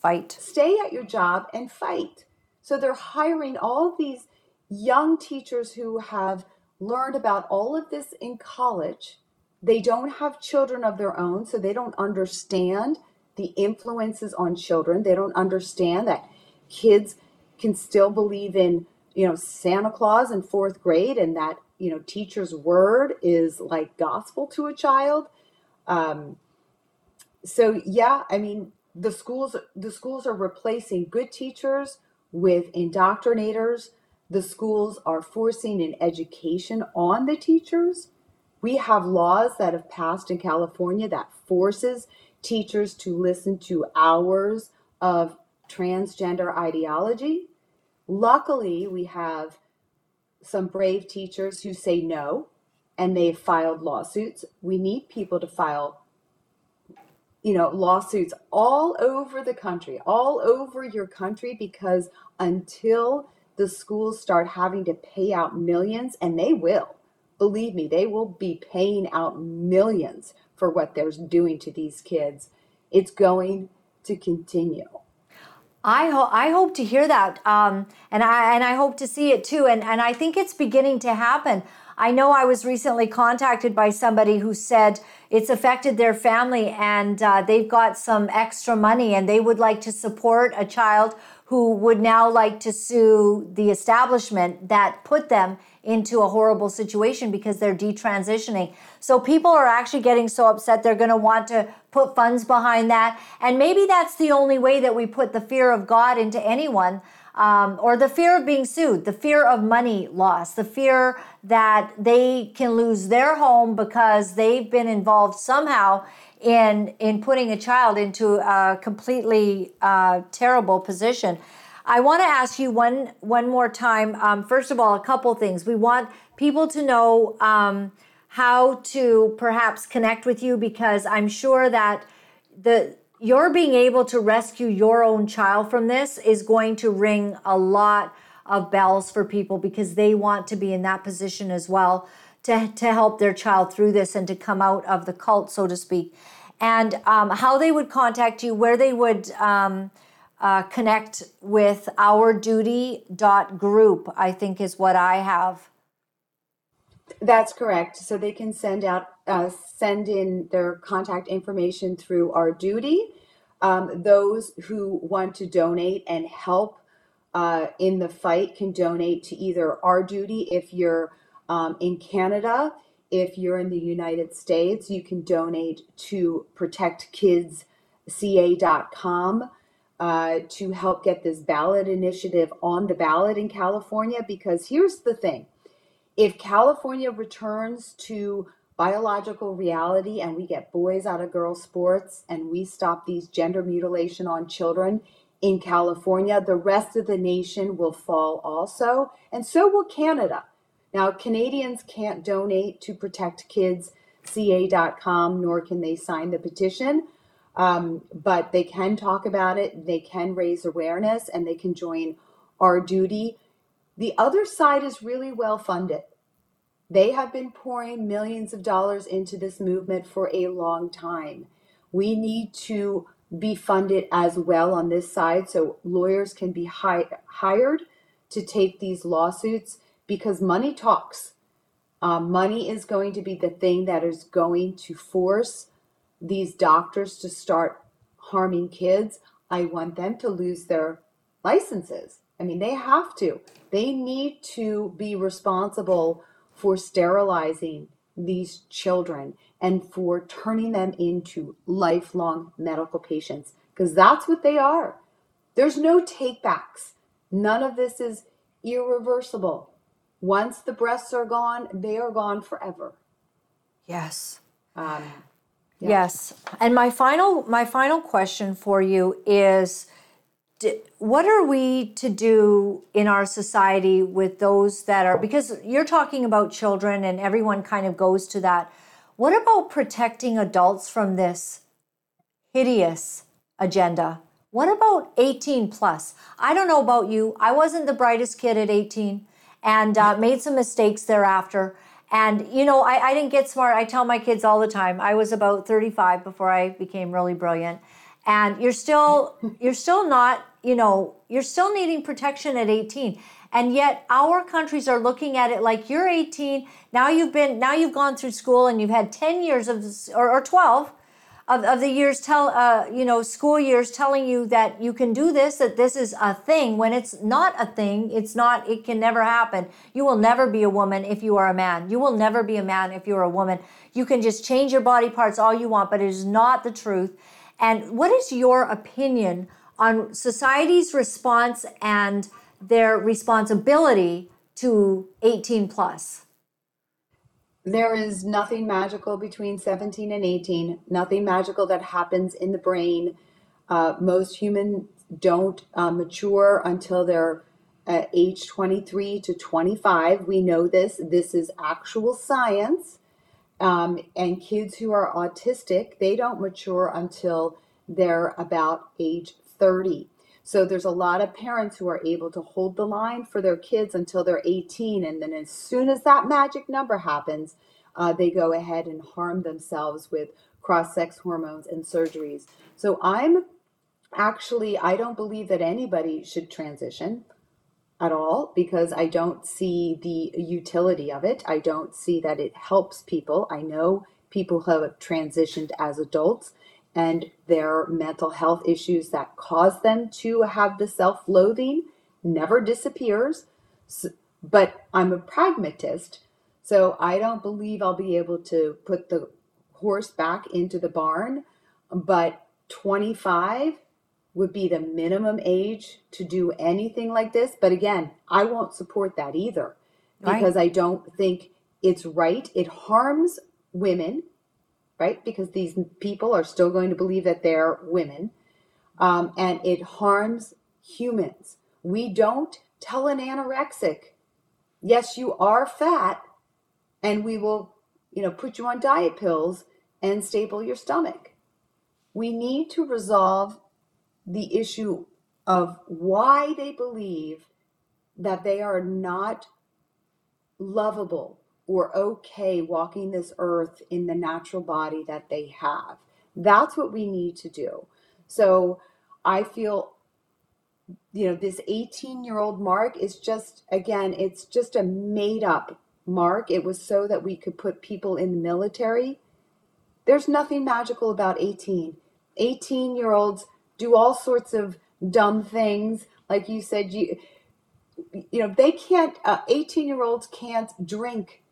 fight Stay at your job and fight. So they're hiring all these young teachers who have learned about all of this in college. They don't have children of their own, so they don't understand the influences on children. They don't understand that kids can still believe in, you know, Santa Claus in fourth grade and that, you know, teacher's word is like gospel to a child. Um, so yeah, I mean, the schools the schools are replacing good teachers with indoctrinators. The schools are forcing an education on the teachers. We have laws that have passed in California that forces teachers to listen to hours of transgender ideology. Luckily, we have some brave teachers who say no and they've filed lawsuits. We need people to file you know lawsuits all over the country, all over your country because until the schools start having to pay out millions and they will. Believe me, they will be paying out millions for what they're doing to these kids. It's going to continue. I hope I hope to hear that, um, and I and I hope to see it too. And and I think it's beginning to happen. I know I was recently contacted by somebody who said it's affected their family and uh, they've got some extra money and they would like to support a child who would now like to sue the establishment that put them into a horrible situation because they're detransitioning. So people are actually getting so upset they're going to want to put funds behind that. And maybe that's the only way that we put the fear of God into anyone. Um, or the fear of being sued, the fear of money loss, the fear that they can lose their home because they've been involved somehow in in putting a child into a completely uh, terrible position. I want to ask you one one more time. Um, first of all, a couple things. We want people to know um, how to perhaps connect with you because I'm sure that the your being able to rescue your own child from this is going to ring a lot of bells for people because they want to be in that position as well to, to help their child through this and to come out of the cult, so to speak. And um, how they would contact you, where they would um, uh, connect with ourduty.group, I think is what I have. That's correct. So they can send out, uh, send in their contact information through our duty. Um, those who want to donate and help uh, in the fight can donate to either our duty if you're um, in Canada. If you're in the United States, you can donate to protectkidsca.com uh, to help get this ballot initiative on the ballot in California. Because here's the thing if California returns to biological reality and we get boys out of girls sports and we stop these gender mutilation on children in California, the rest of the nation will fall also, and so will Canada. Now, Canadians can't donate to protectkidsca.com, nor can they sign the petition. Um, but they can talk about it, they can raise awareness, and they can join our duty. The other side is really well funded. They have been pouring millions of dollars into this movement for a long time. We need to be funded as well on this side so lawyers can be hi- hired to take these lawsuits because money talks. Um, money is going to be the thing that is going to force these doctors to start harming kids, I want them to lose their licenses. I mean, they have to. They need to be responsible for sterilizing these children and for turning them into lifelong medical patients because that's what they are. There's no takebacks. None of this is irreversible. Once the breasts are gone, they are gone forever. Yes. Um, yeah. Yes. And my final my final question for you is what are we to do in our society with those that are because you're talking about children and everyone kind of goes to that. What about protecting adults from this hideous agenda? What about 18 plus? I don't know about you. I wasn't the brightest kid at 18 and uh, made some mistakes thereafter. And, you know, I, I didn't get smart. I tell my kids all the time, I was about 35 before I became really brilliant. And you're still, [LAUGHS] you're still not, you know, you're still needing protection at 18. And yet our countries are looking at it like you're 18. Now you've been, now you've gone through school and you've had 10 years of, or, or 12 of, of the years tell uh, you know school years telling you that you can do this that this is a thing. When it's not a thing it's not it can never happen. You will never be a woman if you are a man. You will never be a man if you're a woman. You can just change your body parts all you want but it is not the truth. And what is your opinion on society's response and their responsibility to 18 plus there is nothing magical between 17 and 18, nothing magical that happens in the brain Uh, most humans don't uh, mature until they're at age 23 to 25. We know this. This is actual science. Um, and kids who are autistic, they don't mature until they're about age 30. So there's a lot of parents who are able to hold the line for their kids until they're 18. And then as soon as that magic number happens, uh, they go ahead and harm themselves with cross sex hormones and surgeries. So I'm actually, I don't believe that anybody should transition at all because I don't see the utility of it. I don't see that it helps people. I know people who have transitioned as adults and their mental health issues that cause them to have the self loathing never disappears. So, but I'm a pragmatist, so I don't believe I'll be able to put the horse back into the barn. But 25 would be the minimum age to do anything like this. But again, I won't support that either because right. I don't think it's right. It harms women, right? Because these people are still going to believe that they're women. Um, and it harms humans. We don't tell an anorexic, yes, you are fat, and we will, you know, put you on diet pills and staple your stomach. We need to resolve the issue of why they believe that they are not lovable or okay walking this earth in the natural body that they have. That's what we need to do. So I feel, you know, this 18 year old mark is just, again, it's just a made up mark. It was so that we could put people in the military. There's nothing magical about 18. 18 year olds do all sorts of dumb things. Like you said, you you know they can't. Uh, Eighteen year olds can't drink.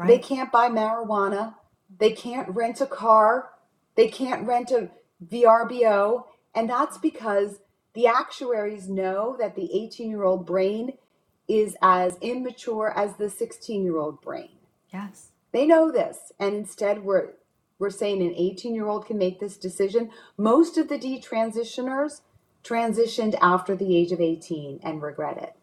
Right. They can't buy marijuana. They can't rent a car. They can't rent a VRBO, and that's because the actuaries know that the 18 year old brain is as immature as the 16 year old brain. Yes. They know this, and instead we're we're saying an 18 year old can make this decision. Most of the detransitioners transitioned after the age of 18 and regret it.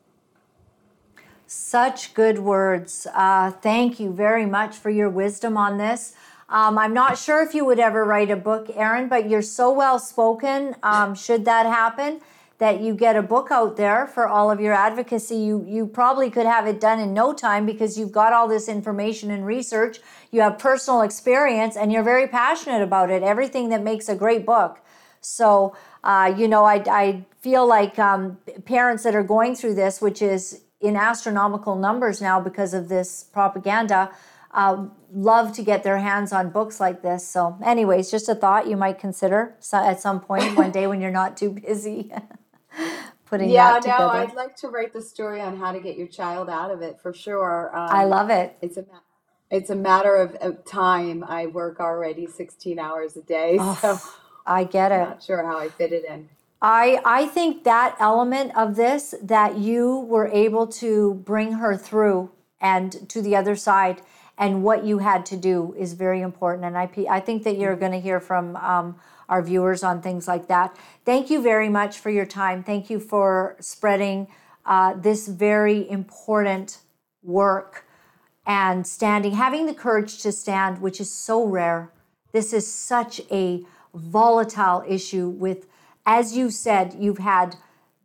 Such good words. Uh, thank you very much for your wisdom on this. Um, I'm not sure if you would ever write a book, Erin, but you're so well spoken. Um, should that happen, that you get a book out there for all of your advocacy. You you probably could have it done in no time because you've got all this information and research. You have personal experience and you're very passionate about it. Everything that makes a great book. So uh, you know, I I feel like um, parents that are going through this, which is in astronomical numbers now because of this propaganda. Uh, love to get their hands on books like this. So, anyways, just a thought you might consider at some point one day when you're not too busy. [LAUGHS] putting yeah, that together. no, I'd like to write the story on how to get your child out of it for sure. Um, I love it. It's a it's a matter of, of, time. I work already 16 hours a day, oh, [LAUGHS] so I get it. I'm Not sure how I fit it in. I I think that element of this that you were able to bring her through and to the other side and what you had to do is very important. And I I think that you're going to hear from. Um, our viewers on things like that. Thank you very much for your time. Thank you for spreading uh, this very important work and standing, having the courage to stand, which is so rare. This is such a volatile issue with, as you said, you've had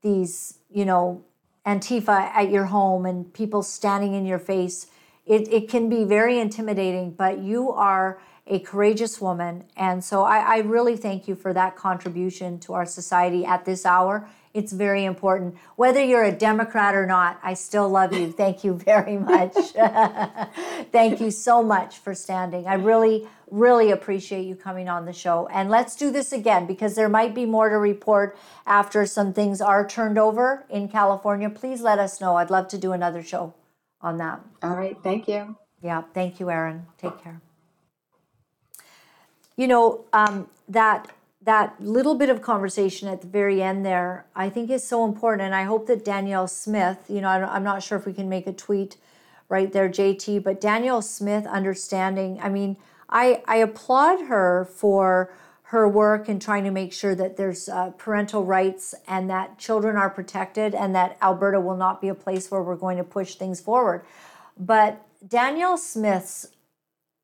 these, you know, Antifa at your home and people standing in your face. It, it can be very intimidating, but you are a courageous woman. And so I, I, really thank you for that contribution to our society at this hour. It's very important. Whether you're a Democrat or not, I still love you. Thank you very much. [LAUGHS] thank you so much for standing. I really, really appreciate you coming on the show. And let's do this again because there might be more to report after some things are turned over in California. Please let us know. I'd love to do another show on that. All right. Thank you. Yeah. Thank you, Erin. Take care you know um, that that little bit of conversation at the very end there i think is so important and i hope that danielle smith you know i'm not sure if we can make a tweet right there jt but danielle smith understanding i mean i i applaud her for her work in trying to make sure that there's uh, parental rights and that children are protected and that Alberta will not be a place where we're going to push things forward. But Danielle Smith's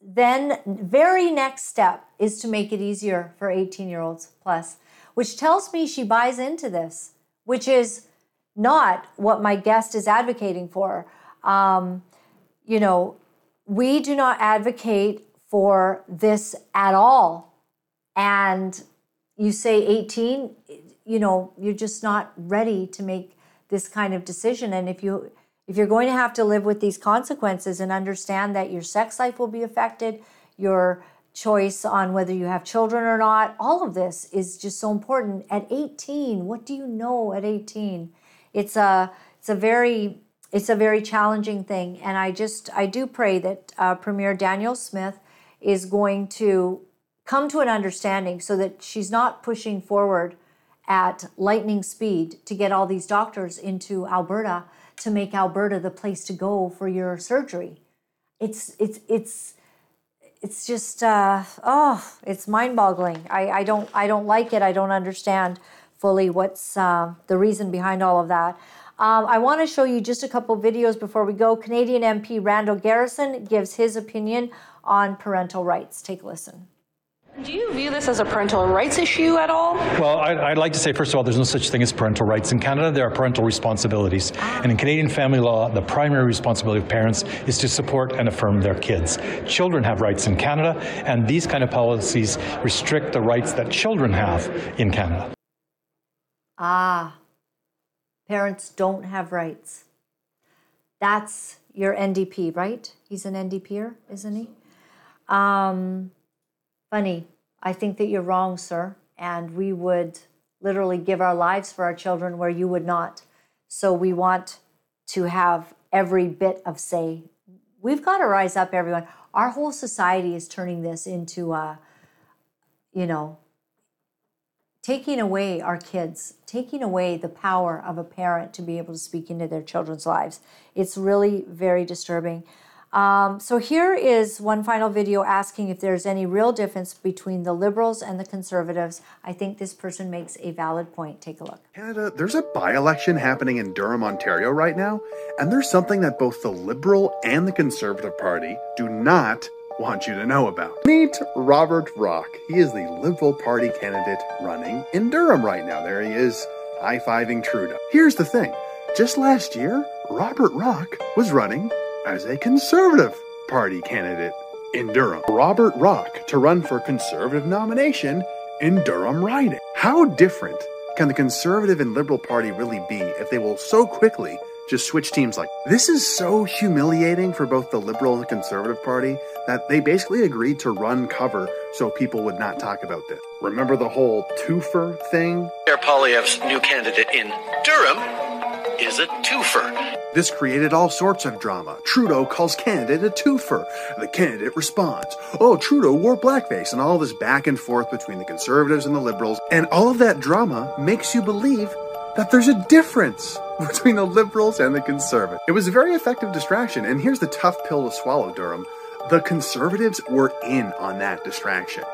then very next step is to make it easier for 18 year olds plus, which tells me she buys into this, which is not what my guest is advocating for. Um, you know, we do not advocate for this at all. And you say 18, you know, you're just not ready to make this kind of decision. And if you if you're going to have to live with these consequences and understand that your sex life will be affected, your choice on whether you have children or not, all of this is just so important. At 18, what do you know at 18? It's a it's a very it's a very challenging thing, and I just I do pray that uh, Premier Danielle Smith is going to come to an understanding so that she's not pushing forward at lightning speed to get all these doctors into Alberta to make Alberta the place to go for your surgery. It's it's it's it's just uh, oh, it's mind-boggling. I, I don't I don't like it. I don't understand fully what's uh, the reason behind all of that. Um, I want to show you just a couple videos before we go. Canadian MP Randall Garrison gives his opinion on parental rights. Take a listen. Do you view this as a parental rights issue at all? Well, I'd, like to say, first of all, there's no such thing as parental rights. In Canada, there are parental responsibilities. And in Canadian family law, the primary responsibility of parents is to support and affirm their kids. Children have rights in Canada, and these kind of policies restrict the rights that children have in Canada. Ah, parents don't have rights. That's your NDP, right? He's an NDPer, isn't he? Um, funny. I think that you're wrong, sir. And we would literally give our lives for our children where you would not. So we want to have every bit of say. We've got to rise up, everyone. Our whole society is turning this into a, you know, taking away our kids, taking away the power of a parent to be able to speak into their children's lives. It's really very disturbing. Um, so here is one final video asking if there's any real difference between the liberals and the conservatives. I think this person makes a valid point. Take a look. Canada, there's a by-election happening in Durham, Ontario right now, and there's something that both the Liberal and the Conservative Party do not want you to know about. Meet Robert Rock. He is the Liberal Party candidate running in Durham right now. There he is, high-fiving Trudeau. Here's the thing. Just last year, Robert Rock was running as a Conservative Party candidate in Durham. Robert Rock to run for Conservative nomination in Durham riding. How different can the Conservative and Liberal Party really be if they will so quickly just switch teams like this is so humiliating for both the liberal and the conservative party that they basically agreed to run cover so people would not talk about this remember the whole twofer thing Pierre Poilievre's new candidate in durham is a twofer this created all sorts of drama. Trudeau calls candidate a twofer. The candidate responds, Oh, Trudeau wore blackface, and all this back and forth between the conservatives and the liberals. And all of that drama makes you believe that there's a difference [LAUGHS] between the liberals and the conservatives. It was a very effective distraction, and here's the tough pill to swallow, Durham. The conservatives were in on that distraction.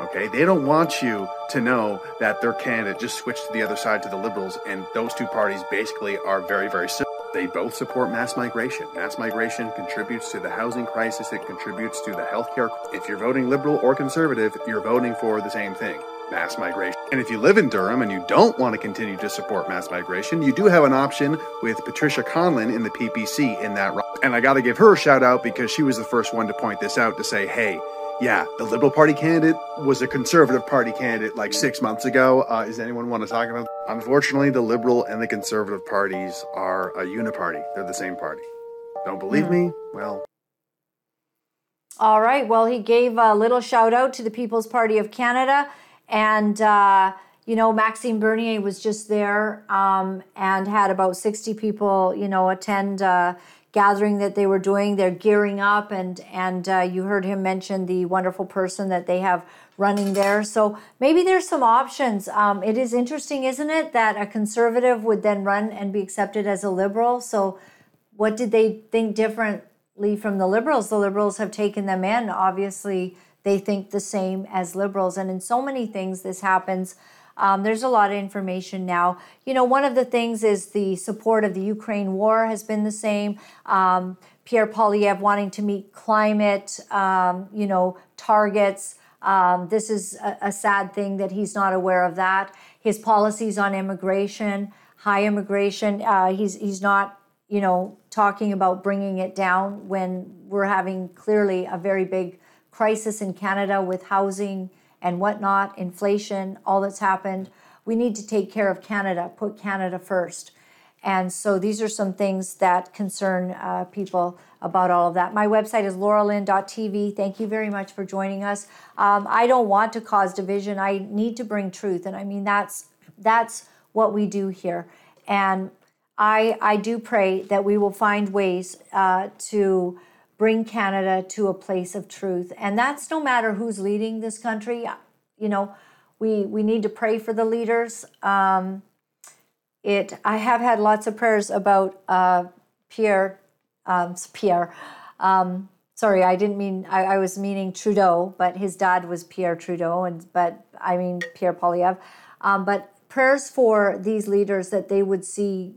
Okay, they don't want you to know that their candidate just switched to the other side to the liberals, and those two parties basically are very, very similar. They both support mass migration. Mass migration contributes to the housing crisis, it contributes to the healthcare. If you're voting liberal or conservative, you're voting for the same thing mass migration. And if you live in Durham and you don't want to continue to support mass migration, you do have an option with Patricia Conlin in the PPC in that. And I got to give her a shout out because she was the first one to point this out to say, hey, yeah, the Liberal Party candidate was a Conservative Party candidate like six months ago. Uh, does anyone want to talk about? Unfortunately, the Liberal and the Conservative parties are a uniparty. They're the same party. Don't believe mm. me? Well. All right. Well, he gave a little shout out to the People's Party of Canada, and uh, you know Maxime Bernier was just there um, and had about sixty people, you know, attend. Uh, gathering that they were doing. They're gearing up, and and uh, you heard him mention the wonderful person that they have running there. So maybe there's some options. Um, it is interesting, isn't it, that a conservative would then run and be accepted as a liberal. So what did they think differently from the liberals? The liberals have taken them in. Obviously, they think the same as liberals. And in so many things, this happens. Um, there's a lot of information now. You know, one of the things is the support of the Ukraine war has been the same. Um, Pierre Poilievre wanting to meet climate, um, you know, targets. Um, this is a, a, sad thing that he's not aware of that. His policies on immigration, high immigration, uh, he's he's not, you know, talking about bringing it down when we're having clearly a very big crisis in Canada with housing and whatnot, inflation, all that's happened. We need to take care of Canada, put Canada first. And so these are some things that concern uh, people about all of that. My website is lauralynn.tv. Thank you very much for joining us. Um, I don't want to cause division. I need to bring truth, and I mean that's that's what we do here. And I I do pray that we will find ways uh, to bring Canada to a place of truth, and that's no matter who's leading this country. You know, we we need to pray for the leaders. Um, it I have had lots of prayers about uh, Pierre um, Pierre. Um, sorry, I didn't mean I, I, was meaning Trudeau, but his dad was Pierre Trudeau, and but I mean Pierre Poilievre. Um, but prayers for these leaders that they would see,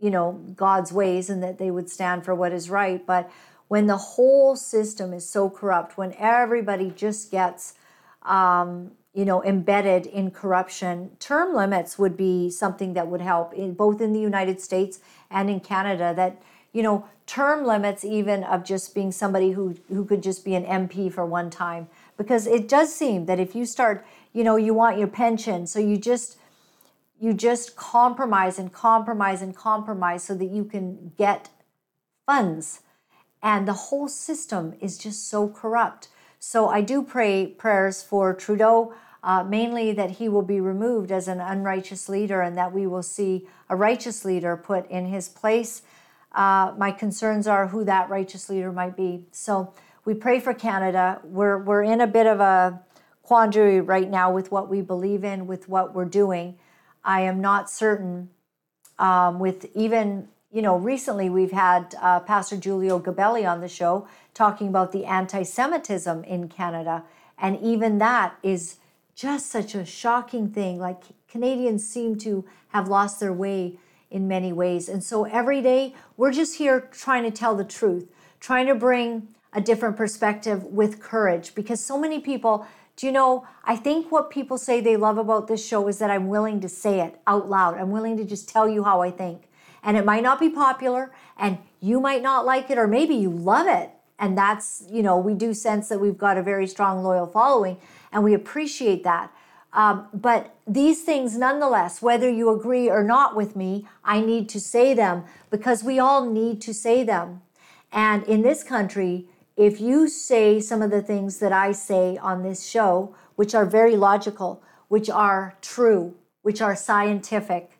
you know, God's ways and that they would stand for what is right. But when the whole system is so corrupt, when everybody just gets um, you know embedded in corruption term limits would be something that would help in both in the united states and in canada that you know term limits even of just being somebody who who could just be an mp for one time. Because it does seem that if you start you know you want your pension so you just you just compromise and compromise and compromise so that you can get funds and the whole system is just so corrupt so I do pray prayers for Trudeau, uh, mainly that he will be removed as an unrighteous leader and that we will see a righteous leader put in his place. Uh, my concerns are who that righteous leader might be. So we pray for Canada. We're, we're in a bit of a quandary right now with what we believe in, with what we're doing. I am not certain um, with even you know, recently we've had uh, Pastor Giulio Gabelli on the show talking about the anti Semitism in Canada. And even that is just such a shocking thing. Like Canadians seem to have lost their way in many ways. And so every day we're just here trying to tell the truth, trying to bring a different perspective with courage because so many people. Do you know? I think what people say they love about this show is that I'm willing to say it out loud. I'm willing to just tell you how I think and it might not be popular and you might not like it or maybe you love it. And that's you know we do sense that we've got a very strong loyal following and we appreciate that. Um, but these things nonetheless whether you agree or not with me i need to say them because we all need to say them. And in this country if you say some of the things that i say on this show which are very logical which are true which are scientific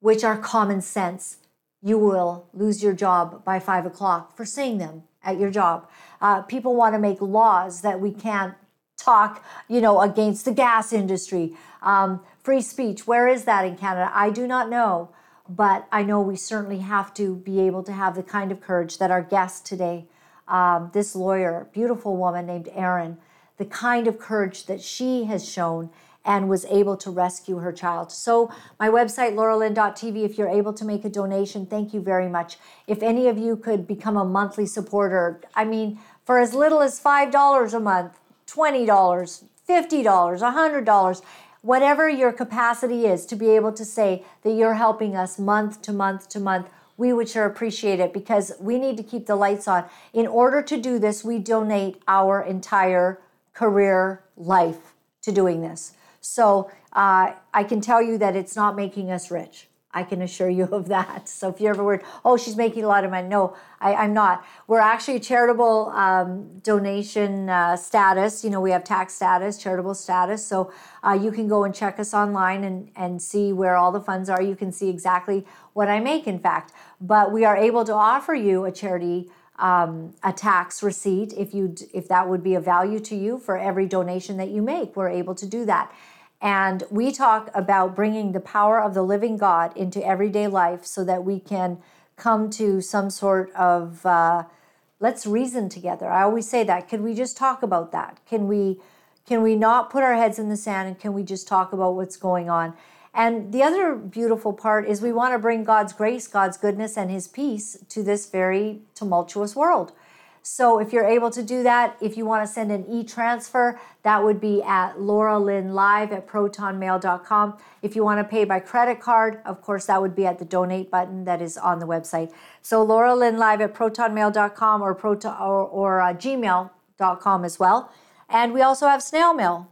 which are common sense, you will lose your job by five o'clock for saying them at your job. Uh, people want to make laws that we can't talk, you know, against the gas industry. Um, free speech, where is that in Canada? I do not know, but I know we certainly have to be able to have the kind of courage that our guest today, um, this lawyer, beautiful woman named Erin, the kind of courage that she has shown and was able to rescue her child. So, my website, lauralynn.tv, if you're able to make a donation, thank you very much. If any of you could become a monthly supporter, I mean, for as little as $5 a month, $20, $50, $100, whatever your capacity is to be able to say that you're helping us month to month to month, we would sure appreciate it because we need to keep the lights on. In order to do this, we donate our entire career life to doing this. So uh, I can tell you that it's not making us rich. I can assure you of that. So if you ever were, oh, she's making a lot of money. No, I, am not. We're actually a charitable um, donation uh, status. You know, we have tax status, charitable status. So uh, you can go and check us online and, and see where all the funds are. You can see exactly what I make, in fact. But we are able to offer you a charity um, a tax receipt if you if that would be of value to you for every donation that you make. We're able to do that. And we talk about bringing the power of the living God into everyday life so that we can come to some sort of uh, let's reason together. I always say that. Can we just talk about that? Can we can we not put our heads in the sand and can we just talk about what's going on? And the other beautiful part is we want to bring God's grace, God's goodness, and His peace to this very tumultuous world. So if you're able to do that, if you want to send an e-transfer, that would be at Laura Lynn Live at protonmail.com. If you want to pay by credit card, of course, that would be at the donate button that is on the website. So Laura Lynn Live at protonmail.com or, proton, or, or uh, gmail.com as well. And we also have snail mail.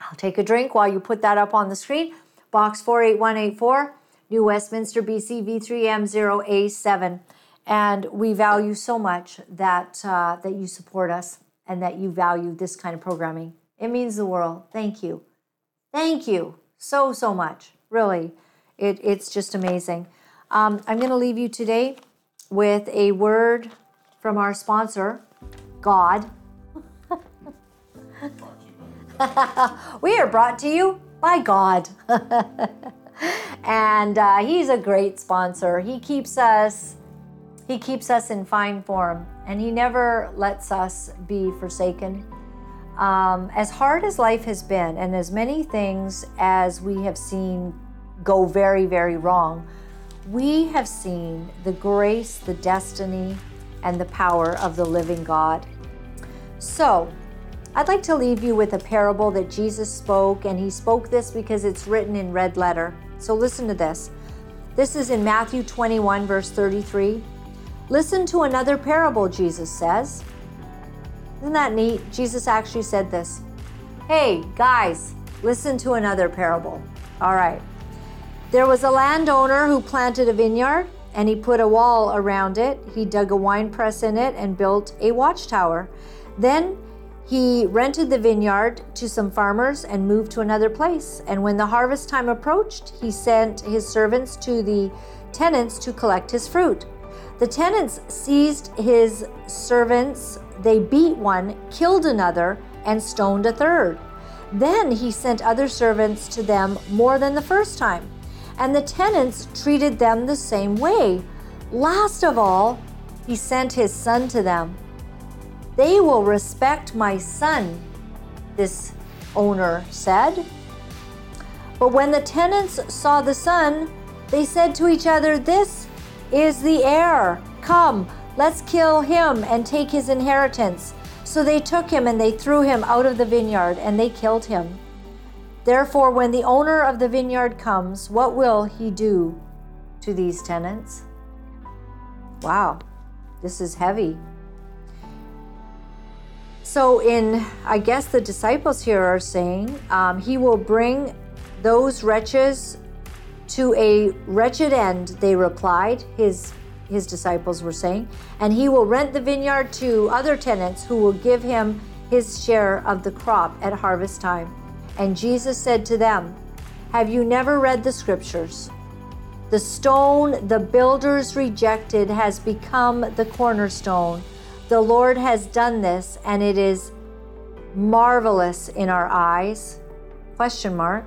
I'll take a drink while you put that up on the screen. Box 48184. New Westminster, BC V3M0A7. And we value so much that, uh, that you support us and that you value this kind of programming. It means the world. Thank you. Thank you so, so much. Really, it, it's just amazing. Um, I'm going to leave you today with a word from our sponsor, God. [LAUGHS] we are brought to you by God. [LAUGHS] and uh, he's a great sponsor. He keeps us he keeps us in fine form and he never lets us be forsaken. Um, as hard as life has been, and as many things as we have seen go very, very wrong, we have seen the grace, the destiny, and the power of the living God. So, I'd like to leave you with a parable that Jesus spoke, and he spoke this because it's written in red letter. So listen to this. This is in Matthew 21, verse 33. Listen to another parable, Jesus says. Isn't that neat? Jesus actually said this. Hey, guys, listen to another parable. All right. There was a landowner who planted a vineyard and he put a wall around it. He dug a wine press in it and built a watchtower. Then he rented the vineyard to some farmers and moved to another place. And when the harvest time approached, he sent his servants to the tenants to collect his fruit. The tenants seized his servants, they beat one, killed another, and stoned a third. Then he sent other servants to them more than the first time, and the tenants treated them the same way. Last of all, he sent his son to them. They will respect my son, this owner said. But when the tenants saw the son, they said to each other, This is the heir. Come, let's kill him and take his inheritance. So they took him and they threw him out of the vineyard and they killed him. Therefore, when the owner of the vineyard comes, what will he do to these tenants? Wow, this is heavy. So, in I guess the disciples here are saying, um, He will bring those wretches to a wretched end, they replied, his, his disciples were saying, and He will rent the vineyard to other tenants who will give Him his share of the crop at harvest time. And Jesus said to them, Have you never read the scriptures? The stone the builders rejected has become the cornerstone. The Lord has done this, and it is marvelous in our eyes. Question mark.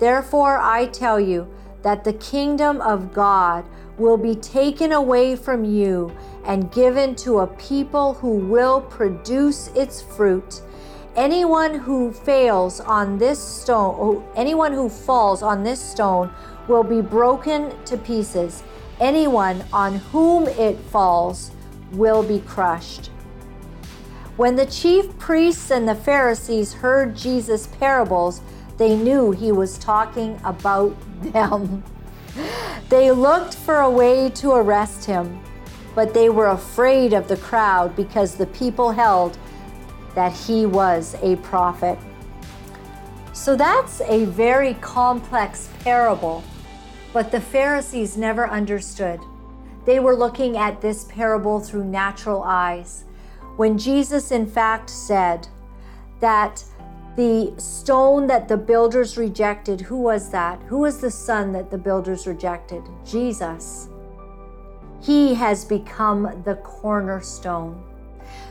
Therefore, I tell you that the kingdom of God will be taken away from you and given to a people who will produce its fruit. Anyone who fails on this stone, anyone who falls on this stone will be broken to pieces. Anyone on whom it falls will be crushed. When the chief priests and the Pharisees heard Jesus' parables, they knew he was talking about them. [LAUGHS] they looked for a way to arrest him, but they were afraid of the crowd because the people held that he was a prophet. So that's a very complex parable, but the Pharisees never understood. They were looking at this parable through natural eyes. When Jesus, in fact, said that the stone that the builders rejected, who was that? Who was the son that the builders rejected? Jesus. He has become the cornerstone.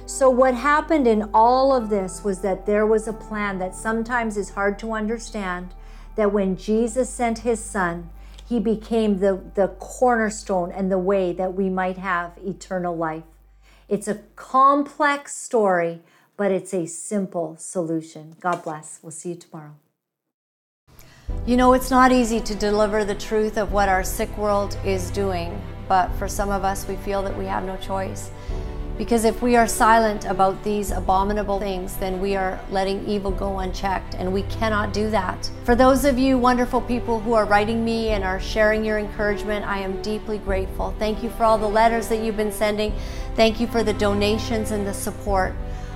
So, what happened in all of this was that there was a plan that sometimes is hard to understand that when Jesus sent his son, He became the, the cornerstone and the way that we might have eternal life. It's a complex story, but it's a simple solution. God bless. We'll see you tomorrow. You know, it's not easy to deliver the truth of what our sick world is doing, but for some of us, we feel that we have no choice. Because if we are silent about these abominable things, then we are letting evil go unchecked, and we cannot do that. For those of you wonderful people who are writing me and are sharing your encouragement, I am deeply grateful. Thank you for all the letters that you've been sending. Thank you for the donations and the support.